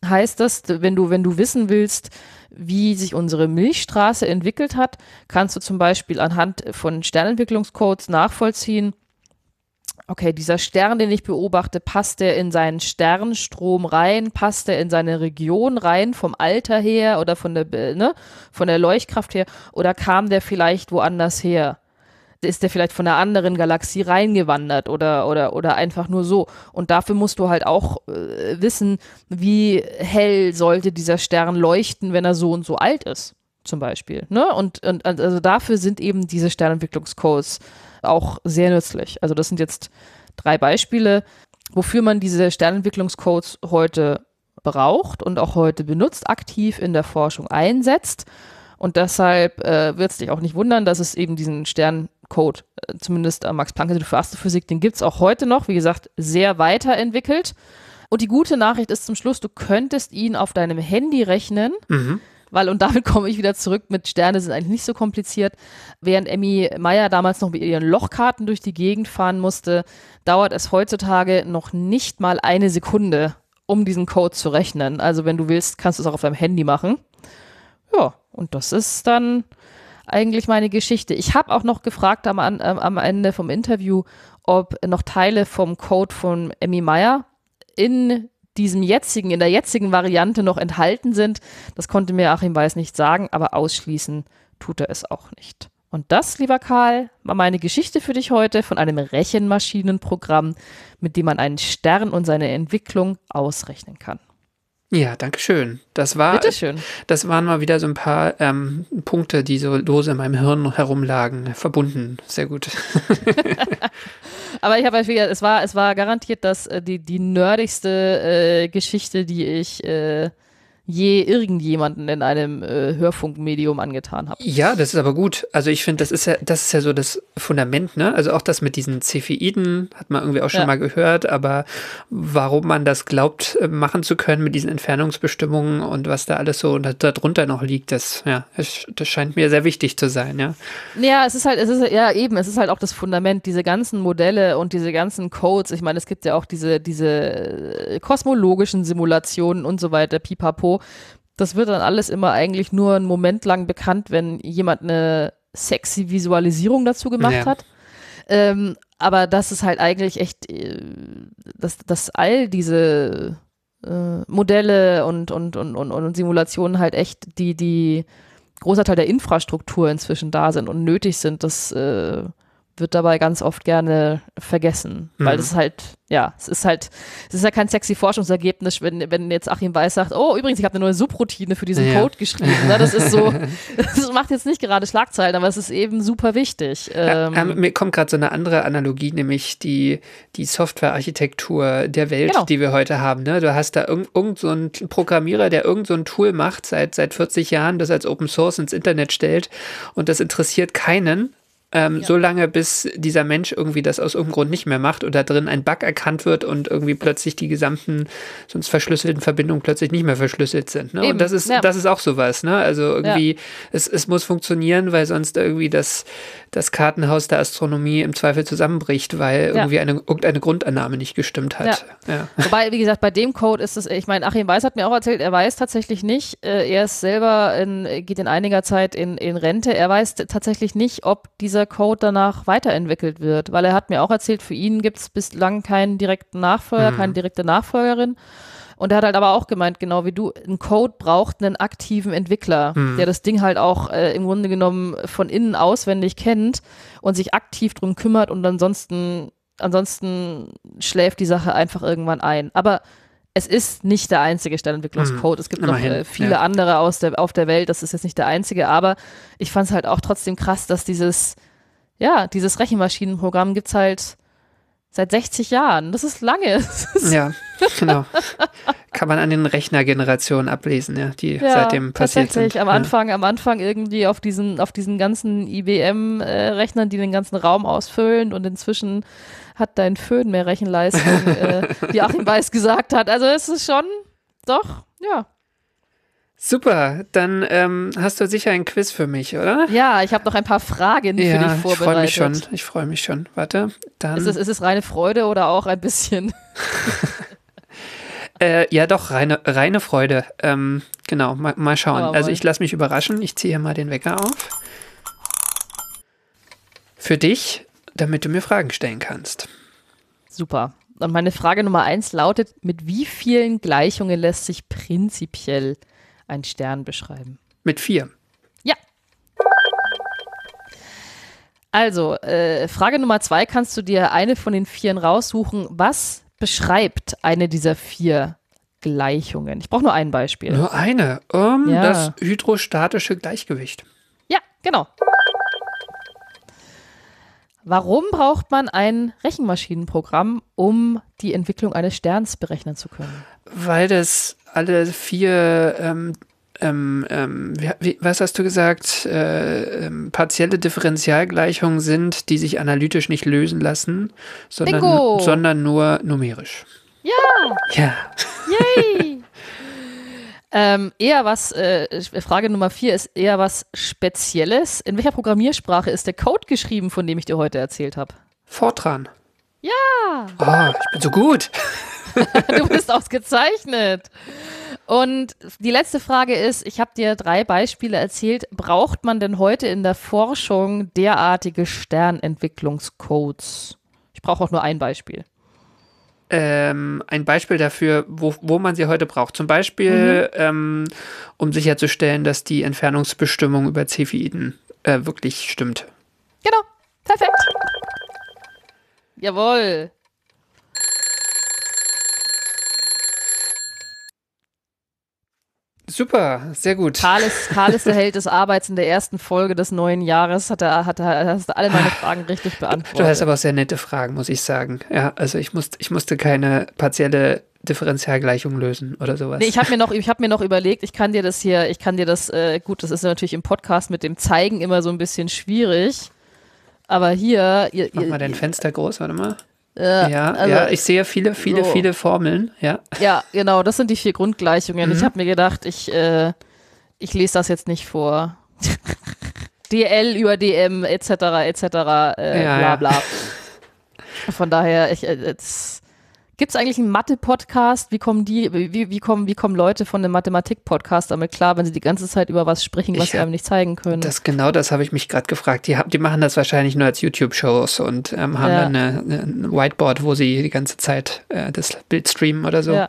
heißt das, wenn du, wenn du wissen willst, wie sich unsere Milchstraße entwickelt hat, kannst du zum Beispiel anhand von Sternentwicklungscodes nachvollziehen, okay, dieser Stern, den ich beobachte, passt der in seinen Sternstrom rein, passt der in seine Region rein, vom Alter her oder von der, ne, von der Leuchtkraft her, oder kam der vielleicht woanders her? Ist der vielleicht von einer anderen Galaxie reingewandert oder, oder, oder einfach nur so. Und dafür musst du halt auch äh, wissen, wie hell sollte dieser Stern leuchten, wenn er so und so alt ist, zum Beispiel. Ne? Und, und also dafür sind eben diese Sternentwicklungscodes auch sehr nützlich. Also das sind jetzt drei Beispiele, wofür man diese Sternentwicklungscodes heute braucht und auch heute benutzt, aktiv in der Forschung einsetzt. Und deshalb äh, wird es dich auch nicht wundern, dass es eben diesen Stern Code, äh, zumindest am Max-Planck-Institut für Astrophysik, den gibt es auch heute noch, wie gesagt, sehr weiterentwickelt. Und die gute Nachricht ist zum Schluss, du könntest ihn auf deinem Handy rechnen. Mhm. Weil, und damit komme ich wieder zurück mit Sterne sind eigentlich nicht so kompliziert. Während Emmy Meyer damals noch mit ihren Lochkarten durch die Gegend fahren musste, dauert es heutzutage noch nicht mal eine Sekunde, um diesen Code zu rechnen. Also wenn du willst, kannst du es auch auf deinem Handy machen. Ja, und das ist dann eigentlich meine Geschichte. Ich habe auch noch gefragt am, am Ende vom Interview, ob noch Teile vom Code von Emmy Meyer in diesem jetzigen, in der jetzigen Variante noch enthalten sind. Das konnte mir Achim Weiß nicht sagen, aber ausschließen tut er es auch nicht. Und das, lieber Karl, war meine Geschichte für dich heute von einem Rechenmaschinenprogramm, mit dem man einen Stern und seine Entwicklung ausrechnen kann. Ja, danke schön. Das war, Bitteschön. das waren mal wieder so ein paar ähm, Punkte, die so lose in meinem Hirn herumlagen, verbunden. Sehr gut. Aber ich habe wieder, es war, es war garantiert das, äh, die, die nerdigste äh, Geschichte, die ich, äh, je irgendjemanden in einem äh, Hörfunkmedium angetan habe. Ja, das ist aber gut. Also ich finde, das ist ja, das ist ja so das Fundament, ne? Also auch das mit diesen Cepheiden hat man irgendwie auch schon Ja. mal gehört, aber warum man das glaubt, äh, machen zu können mit diesen Entfernungsbestimmungen und was da alles so da- darunter noch liegt, das, ja, das, das scheint mir sehr wichtig zu sein, ja. Ja, es ist halt, es ist ja eben, es ist halt auch das Fundament, diese ganzen Modelle und diese ganzen Codes. Ich meine, es gibt ja auch diese, diese äh, kosmologischen Simulationen und so weiter, pipapo. Das wird dann alles immer eigentlich nur einen Moment lang bekannt, wenn jemand eine sexy Visualisierung dazu gemacht Ja. hat. Ähm, aber das ist halt eigentlich echt, äh, dass, dass all diese äh, Modelle und, und, und, und, und Simulationen halt echt die, die großer Teil der Infrastruktur inzwischen da sind und nötig sind, das äh, wird dabei ganz oft gerne vergessen. Weil Mhm. das ist halt, ja, es ist halt, es ist ja kein sexy Forschungsergebnis, wenn, wenn jetzt Achim Weiß sagt, oh, übrigens, ich habe eine neue Subroutine für diesen Ja. Code geschrieben. Ne? Das ist so, das macht jetzt nicht gerade Schlagzeilen, aber es ist eben super wichtig. Ähm, Ja, mir kommt gerade so eine andere Analogie, nämlich die, die Softwarearchitektur der Welt, Genau. die wir heute haben. Ne? Du hast da irgend, irgend so einen Programmierer, der irgend so ein Tool macht seit, seit 40 Jahren, das als Open Source ins Internet stellt und das interessiert keinen. Ähm, So lange, bis dieser Mensch irgendwie das aus irgendeinem Grund nicht mehr macht oder drin ein Bug erkannt wird und irgendwie plötzlich die gesamten sonst verschlüsselten Verbindungen plötzlich nicht mehr verschlüsselt sind. Ne? Eben, Und das ist, ja. das ist auch sowas. Ne? Also irgendwie, es, es muss funktionieren, weil sonst irgendwie das, das Kartenhaus der Astronomie im Zweifel zusammenbricht, weil Ja. irgendwie eine, irgendeine Grundannahme nicht gestimmt hat. Ja. Wobei, wie gesagt, bei dem Code ist es, ich meine, Achim Weiß hat mir auch erzählt, er weiß tatsächlich nicht, äh, er ist selber, in, geht in einiger Zeit in, in Rente, er weiß tatsächlich nicht, ob dieser Code danach weiterentwickelt wird, weil er hat mir auch erzählt, für ihn gibt es bislang keinen direkten Nachfolger, Mhm. keine direkte Nachfolgerin. Und er hat halt aber auch gemeint, genau wie du, ein Code braucht einen aktiven Entwickler, Mhm. der das Ding halt auch äh, im Grunde genommen von innen auswendig kennt und sich aktiv drum kümmert und ansonsten, ansonsten schläft die Sache einfach irgendwann ein. Aber es ist nicht der einzige Sternentwicklungscode. Es gibt noch Immerhin, äh, viele ja. andere aus der, auf der Welt. Das ist jetzt nicht der einzige, aber ich fand es halt auch trotzdem krass, dass dieses, ja, dieses Rechenmaschinenprogramm gibt es halt seit 60 Jahren. Das ist lange. Ja, genau. Kann man an den Rechnergenerationen ablesen, ja, die Ja, seitdem passiert tatsächlich. sind. Am Ja. Anfang, am Anfang irgendwie auf diesen, auf diesen ganzen IBM-Rechnern, die den ganzen Raum ausfüllen und inzwischen hat dein Föhn mehr Rechenleistung, äh, wie Achim Weiß gesagt hat. Also es ist schon, doch, ja. Super, dann ähm, hast du sicher ein Quiz für mich, oder? Ja, ich habe noch ein paar Fragen für ja, dich ich freue vorbereitet. mich schon. Ich freue mich schon. Warte, dann. Ist es, ist es reine Freude oder auch ein bisschen? Äh, ja, doch, reine, reine Freude. Ähm, genau, mal, mal schauen. Aber also ich lasse mich überraschen. Ich ziehe hier mal den Wecker auf. Für dich, damit du mir Fragen stellen kannst. Super. Und meine Frage Nummer eins lautet: Mit wie vielen Gleichungen lässt sich prinzipiell ein Stern beschreiben? Mit vier. Ja. Also, äh, Frage Nummer zwei, kannst du dir eine von den vieren raussuchen? Was beschreibt eine dieser vier Gleichungen? Ich brauche nur ein Beispiel. Nur eine. Um, Ja. Das hydrostatische Gleichgewicht. Ja, genau. Warum braucht man ein Rechenmaschinenprogramm, um die Entwicklung eines Sterns berechnen zu können? Weil das alle vier, ähm, ähm, ähm, wie, was hast du gesagt, äh, ähm, partielle Differentialgleichungen sind, die sich analytisch nicht lösen lassen, sondern, sondern nur numerisch. Ja! Ja. Yay! ähm, eher was, äh, Frage Nummer vier ist eher was Spezielles. In welcher Programmiersprache ist der Code geschrieben, von dem ich dir heute erzählt habe? Fortran. Ja! Oh, ich bin so gut. Du bist ausgezeichnet. Und die letzte Frage ist, ich habe dir drei Beispiele erzählt. Braucht man denn heute in der Forschung derartige Sternentwicklungscodes? Ich brauche auch nur ein Beispiel. ähm, ein Beispiel dafür, wo, wo man sie heute braucht. Zum Beispiel, ähm, um sicherzustellen, dass die Entfernungsbestimmung über Cepheiden äh, wirklich stimmt. Genau. Perfekt. Jawohl. Super, sehr gut. Karl ist, Karl ist der Held des Arbeits in der ersten Folge des neuen Jahres. Hat er, hat er, hast du alle meine Fragen richtig beantwortet. Du hast aber auch sehr nette Fragen, muss ich sagen. Ja, also ich musste, ich musste keine partielle Differentialgleichung lösen oder sowas. Nee, ich habe mir noch, ich habe mir noch überlegt, ich kann dir das hier, ich kann dir das, äh, gut, das ist natürlich im Podcast mit dem Zeigen immer so ein bisschen schwierig. Aber hier, ihr, Mach ihr, mal dein Fenster groß, warte mal. Äh, Ja, also- ja, ich sehe viele, viele, so. viele Formeln, ja. Ja, genau, das sind die vier Grundgleichungen. Mhm. Ich habe mir gedacht, ich, äh, ich lese das jetzt nicht vor. DL über DM etc. etc. Äh, Ja, bla ja. bla. Von daher, ich, äh, jetzt, gibt's eigentlich einen Mathe-Podcast? Wie kommen die, wie, wie, kommen, wie kommen Leute von einem Mathematik-Podcast damit klar, wenn sie die ganze Zeit über was sprechen, was Ich sie einem nicht zeigen können? Das genau das habe ich mich gerade gefragt. Die, die machen das wahrscheinlich nur als YouTube-Shows und ähm, haben Ja. dann ein Whiteboard, wo sie die ganze Zeit äh, das Bild streamen oder so. Ja.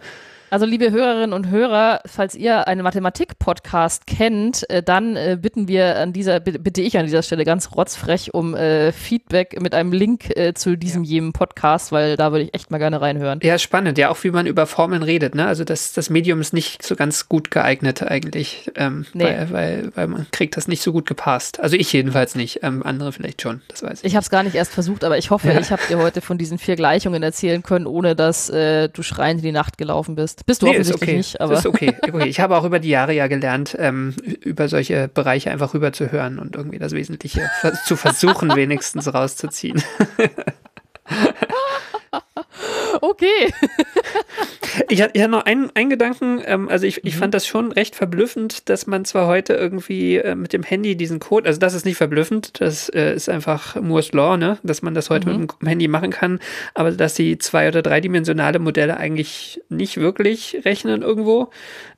Also liebe Hörerinnen und Hörer, falls ihr einen Mathematik-Podcast kennt, äh, dann äh, bitten wir an dieser, bitte ich an dieser Stelle ganz rotzfrech um äh, Feedback mit einem Link zu diesem jenem Podcast, weil da würde ich echt mal gerne reinhören. Ja, spannend. Ja, auch wie man über Formeln redet. Ne? Also das, das Medium ist nicht so ganz gut geeignet eigentlich, ähm, Nee. weil, weil, weil man kriegt das nicht so gut gepasst. Also ich jedenfalls nicht. Ähm, andere vielleicht schon, das weiß ich. Ich habe es gar nicht erst versucht, aber ich hoffe, Ja. ich habe dir heute von diesen vier Gleichungen erzählen können, ohne dass äh, du schreiend in die Nacht gelaufen bist. Bist du Nee, offensichtlich okay. nicht, aber ist okay. okay. Ich habe auch über die Jahre ja gelernt, ähm, über solche Bereiche einfach rüber zu hören und irgendwie das Wesentliche zu versuchen, wenigstens rauszuziehen. okay. Ich hatte, ich noch einen, einen Gedanken, ähm, also ich, Mhm. ich fand das schon recht verblüffend, dass man zwar heute irgendwie äh, mit dem Handy diesen Code, also das ist nicht verblüffend, das äh, ist einfach Moore's Law, ne? dass man das heute Mhm. mit dem Handy machen kann, aber dass die zwei- oder dreidimensionale Modelle eigentlich nicht wirklich rechnen irgendwo,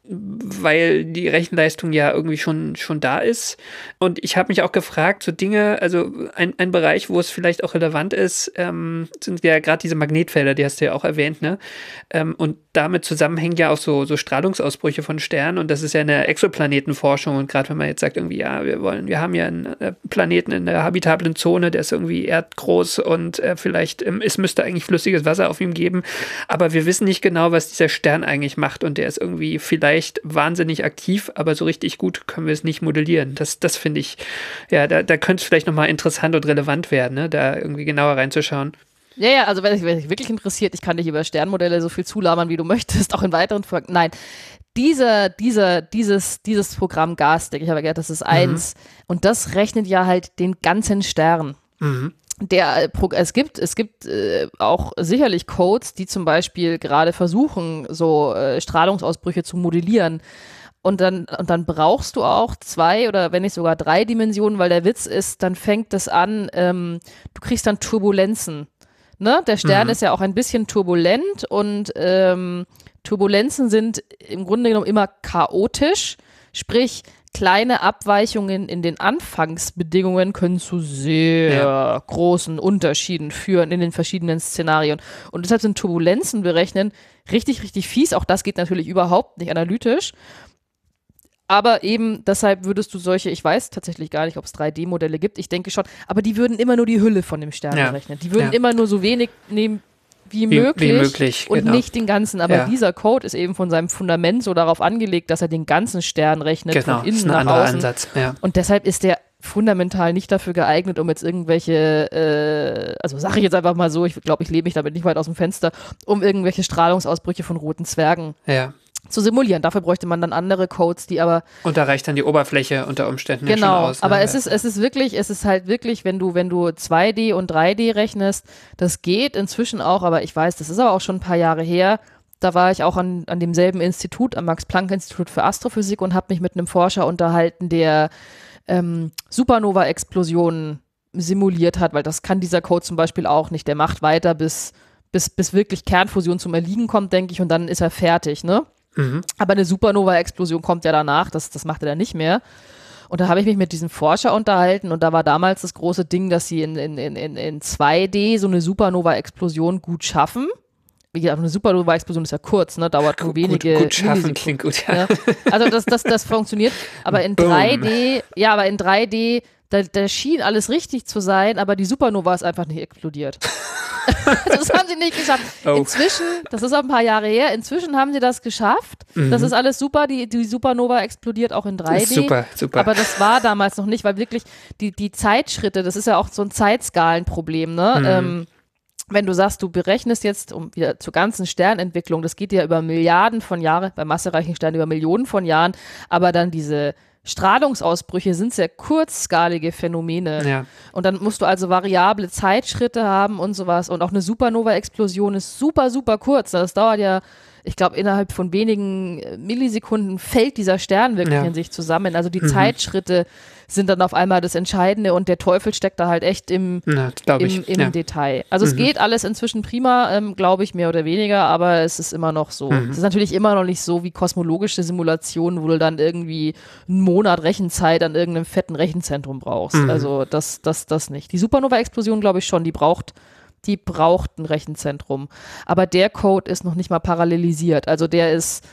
weil die Rechenleistung ja irgendwie schon, schon da ist. Und ich habe mich auch gefragt, so Dinge, also ein, ein Bereich, wo es vielleicht auch relevant ist, ähm, sind ja gerade diese Magnetfelder, die hast du ja auch erwähnt, ne? Ähm, und damit zusammenhängen ja auch so, so Strahlungsausbrüche von Sternen und das ist ja eine Exoplanetenforschung und gerade wenn man jetzt sagt irgendwie, ja, wir wollen, wir haben ja einen äh, Planeten in der habitablen Zone, der ist irgendwie erdgroß und äh, vielleicht, ähm, es müsste eigentlich flüssiges Wasser auf ihm geben, aber wir wissen nicht genau, was dieser Stern eigentlich macht und der ist irgendwie vielleicht wahnsinnig aktiv, aber so richtig gut können wir es nicht modellieren. Das, das finde ich, ja, da, da könnte es vielleicht nochmal interessant und relevant werden, ne? da irgendwie genauer reinzuschauen. Ja, ja, also wenn dich, wenn dich wirklich interessiert, ich kann dich über Sternmodelle so viel zulabern, wie du möchtest, auch in weiteren Folgen. Nein, dieser, dieser, dieses, dieses Programm Gasdeck, ich habe gehört, das ist eins. Und das rechnet ja halt den ganzen Stern. Mhm. Der, äh, es gibt, es gibt äh, auch sicherlich Codes, die zum Beispiel gerade versuchen, so äh, Strahlungsausbrüche zu modellieren. Und dann, und dann brauchst du auch zwei oder wenn nicht sogar drei Dimensionen, weil der Witz ist, dann fängt es an, ähm, du kriegst dann Turbulenzen. Ne? Der Stern Mhm. ist ja auch ein bisschen turbulent und ähm, Turbulenzen sind im Grunde genommen immer chaotisch, sprich kleine Abweichungen in den Anfangsbedingungen können zu sehr großen Unterschieden führen in den verschiedenen Szenarien. Und deshalb sind Turbulenzen berechnen richtig, richtig fies. Auch das geht natürlich überhaupt nicht analytisch. Aber eben deshalb würdest du solche, ich weiß tatsächlich gar nicht, ob es 3D-Modelle gibt, ich denke schon, aber die würden immer nur die Hülle von dem Stern Ja. berechnen. Die würden Ja. immer nur so wenig nehmen wie, Wie- wie möglich, möglich, und genau. nicht den ganzen. Aber Ja. dieser Code ist eben von seinem Fundament so darauf angelegt, dass er den ganzen Stern rechnet, Genau, von innen ist ein nach außen. Ansatz, ja. Und deshalb ist der fundamental nicht dafür geeignet, um jetzt irgendwelche, äh, also sage ich jetzt einfach mal so, ich glaube, ich lebe mich damit nicht weit aus dem Fenster, um irgendwelche Strahlungsausbrüche von roten Zwergen Ja. Zu simulieren. Dafür bräuchte man dann andere Codes, die aber Und da reicht dann die Oberfläche unter Umständen ja schon Genau, aus. ne? aber es ist, es ist wirklich, es ist halt wirklich, wenn du, wenn du 2D und 3D rechnest, das geht inzwischen auch, aber ich weiß, das ist aber auch schon ein paar Jahre her. Da war ich auch an, an demselben Institut, am Max-Planck-Institut für Astrophysik und habe mich mit einem Forscher unterhalten, der ähm, Supernova-Explosionen simuliert hat, weil das kann dieser Code zum Beispiel auch nicht. Der macht weiter, bis, bis, bis wirklich Kernfusion zum Erliegen kommt, denke ich, und dann ist er fertig, ne? Mhm. Aber eine Supernova-Explosion kommt ja danach, das, das macht er dann nicht mehr. Und da habe ich mich mit diesem Forscher unterhalten und da war damals das große Ding, dass sie in, in, in, in, in 2D so eine Supernova-Explosion gut schaffen. Wie gesagt, eine Supernova-Explosion ist ja kurz, ne? dauert nur wenige gut schaffen Millisekunden. klingt gut, ja. Ja. Also das, das, das funktioniert, aber in Boom. 3D, ja, aber in 3D, da, da schien alles richtig zu sein, aber die Supernova ist einfach nicht explodiert. das haben sie nicht geschafft. Oh. Inzwischen, das ist auch ein paar Jahre her, inzwischen haben sie das geschafft. Mhm. Das ist alles super, die, die Supernova explodiert auch in 3D. Ist super, super. Aber das war damals noch nicht, weil wirklich die, die Zeitschritte, das ist ja auch so ein Zeitskalenproblem, ne? Mhm. Ähm, wenn du sagst, du berechnest jetzt, um wieder zur ganzen Sternentwicklung, das geht ja über Milliarden von Jahren, bei massereichen Sternen über Millionen von Jahren, aber dann diese Strahlungsausbrüche sind sehr kurzskalige Phänomene. Ja. Und dann musst du also variable Zeitschritte haben und sowas. Und auch eine Supernova-Explosion ist super, super kurz. Das dauert ja, ich glaube, innerhalb von wenigen äh, Millisekunden fällt dieser Stern wirklich Ja. in sich zusammen. Also die Mhm. Zeitschritte sind dann auf einmal das Entscheidende und der Teufel steckt da halt echt im, glaube im, im ja. Detail. Also es Mhm. geht alles inzwischen prima, ähm, glaube ich, mehr oder weniger, aber es ist immer noch so. Mhm. Es ist natürlich immer noch nicht so wie kosmologische Simulationen, wo du dann irgendwie einen Monat Rechenzeit an irgendeinem fetten Rechenzentrum brauchst. Mhm. Also das, das, das nicht. Die Supernova-Explosion, glaube ich schon, die braucht, die braucht ein Rechenzentrum. Aber der Code ist noch nicht mal parallelisiert. Also der ist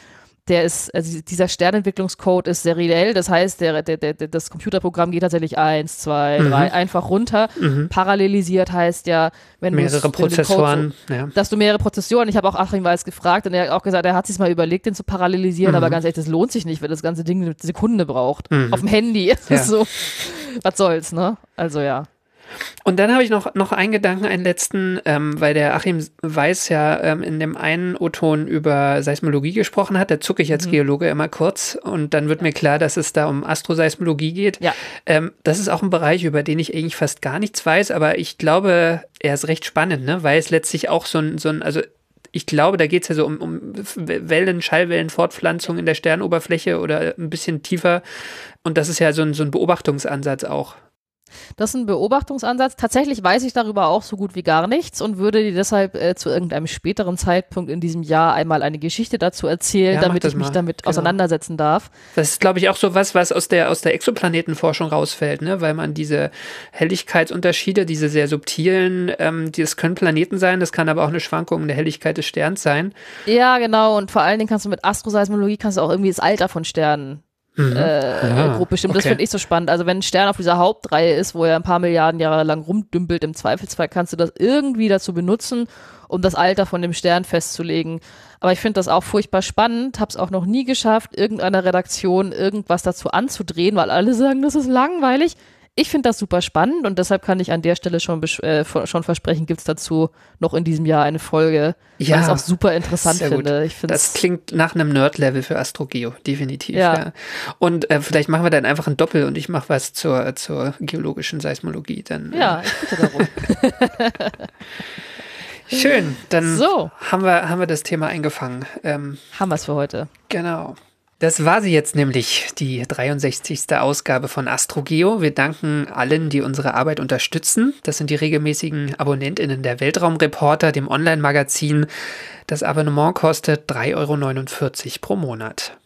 der ist, also dieser Sternentwicklungscode ist seriell, das heißt, der, der, der, das Computerprogramm geht tatsächlich eins, zwei, Mhm. drei, einfach runter. Mhm. Parallelisiert heißt ja, wenn du Mehrere wenn du Code Prozessoren. Ja. dass du mehrere Prozessoren, ich habe auch Achim Weiß gefragt und er hat auch gesagt, er hat sich mal überlegt, den zu parallelisieren, Mhm. aber ganz ehrlich, das lohnt sich nicht, weil das ganze Ding eine Sekunde braucht. Mhm. Auf dem Handy. Ja. so, was soll's, ne? Also ja. Und dann habe ich noch, noch einen Gedanken, einen letzten, ähm, weil der Achim Weiß ja ähm, in dem einen O-Ton über Seismologie gesprochen hat. Da zucke ich als Mhm. Geologe immer kurz und dann wird mir klar, dass es da um Astroseismologie geht. Ja. Ähm, das ist auch ein Bereich, über den ich eigentlich fast gar nichts weiß, aber ich glaube, er ist recht spannend, ne? weil es letztlich auch so ein, so ein also ich glaube, da geht es ja so um, um Wellen, Schallwellen, Fortpflanzung in der Sternoberfläche oder ein bisschen tiefer. Und das ist ja so ein, so ein Beobachtungsansatz auch. Das ist ein Beobachtungsansatz. Tatsächlich weiß ich darüber auch so gut wie gar nichts und würde dir deshalb äh, zu irgendeinem späteren Zeitpunkt in diesem Jahr einmal eine Geschichte dazu erzählen, Ja, damit ich mich mal. damit Genau. auseinandersetzen darf. Das ist, glaube ich, auch so was, was aus der, aus der Exoplanetenforschung rausfällt, ne? weil man diese Helligkeitsunterschiede, diese sehr subtilen, ähm, das können Planeten sein, das kann aber auch eine Schwankung in der Helligkeit des Sterns sein. Ja, genau. Und vor allen Dingen kannst du mit Astroseismologie kannst du auch irgendwie das Alter von Sternen Mhm. äh, Ja, grob bestimmen. Das okay. finde ich so spannend. Also wenn ein Stern auf dieser Hauptreihe ist, wo er ein paar Milliarden Jahre lang rumdümpelt, im Zweifelsfall kannst du das irgendwie dazu benutzen, um das Alter von dem Stern festzulegen. Aber ich finde das auch furchtbar spannend, habe es auch noch nie geschafft, irgendeiner Redaktion irgendwas dazu anzudrehen, weil alle sagen, das ist langweilig. Ich finde das super spannend und deshalb kann ich an der Stelle schon, äh, schon versprechen, gibt es dazu noch in diesem Jahr eine Folge, weil Ja, ich es auch super interessant finde Das klingt nach einem Nerd-Level für Astrogeo, definitiv. Ja. Ja. Und äh, vielleicht machen wir dann einfach ein Doppel und ich mache was zur, zur geologischen Seismologie. Dann, äh, ja, ich bitte darum. Schön, dann So. haben, wir, haben wir das Thema eingefangen. Ähm, Haben wir es für heute. Genau. Das war sie jetzt nämlich, die 63. Ausgabe von Astrogeo. Wir danken allen, die unsere Arbeit unterstützen. Das sind die regelmäßigen AbonnentInnen der Weltraumreporter, dem Online-Magazin. Das Abonnement kostet 3,49 Euro pro Monat.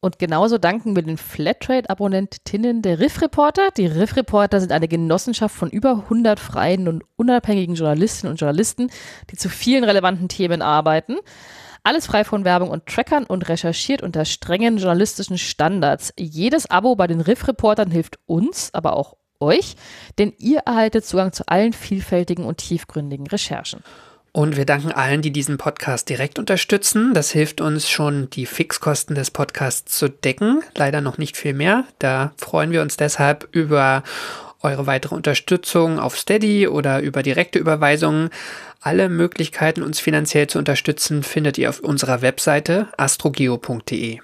Und genauso danken wir den Flatrate-Abonnentinnen der Riff Reporter. Die Riff Reporter sind eine Genossenschaft von über 100 freien und unabhängigen Journalistinnen und Journalisten, die zu vielen relevanten Themen arbeiten. Alles frei von Werbung und Trackern und recherchiert unter strengen journalistischen Standards. Jedes Abo bei den Riff Reportern hilft uns, aber auch euch, denn ihr erhaltet Zugang zu allen vielfältigen und tiefgründigen Recherchen. Und wir danken allen, die diesen Podcast direkt unterstützen. Das hilft uns schon, die Fixkosten des Podcasts zu decken. Leider noch nicht viel mehr. Da freuen wir uns deshalb über eure weitere Unterstützung auf Steady oder über direkte Überweisungen. Alle Möglichkeiten, uns finanziell zu unterstützen, findet ihr auf unserer Webseite astrogeo.de.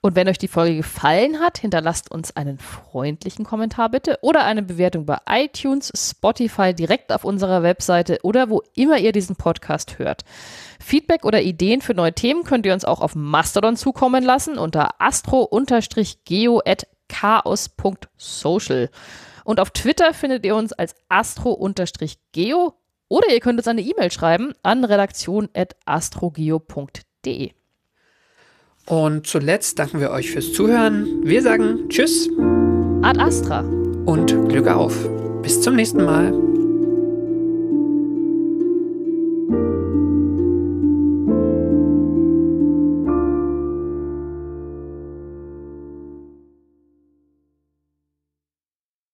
Und wenn euch die Folge gefallen hat, hinterlasst uns einen freundlichen Kommentar bitte oder eine Bewertung bei iTunes, Spotify, direkt auf unserer Webseite oder wo immer ihr diesen Podcast hört. Feedback oder Ideen für neue Themen könnt ihr uns auch auf Mastodon zukommen lassen unter astro-geo.chaos.social. Und auf Twitter findet ihr uns als astro-geo oder ihr könnt uns eine E-Mail schreiben an redaktion.astrogeo.de. Und zuletzt danken wir euch fürs Zuhören. Wir sagen Tschüss Ad Astra. und Glück auf. Bis zum nächsten Mal.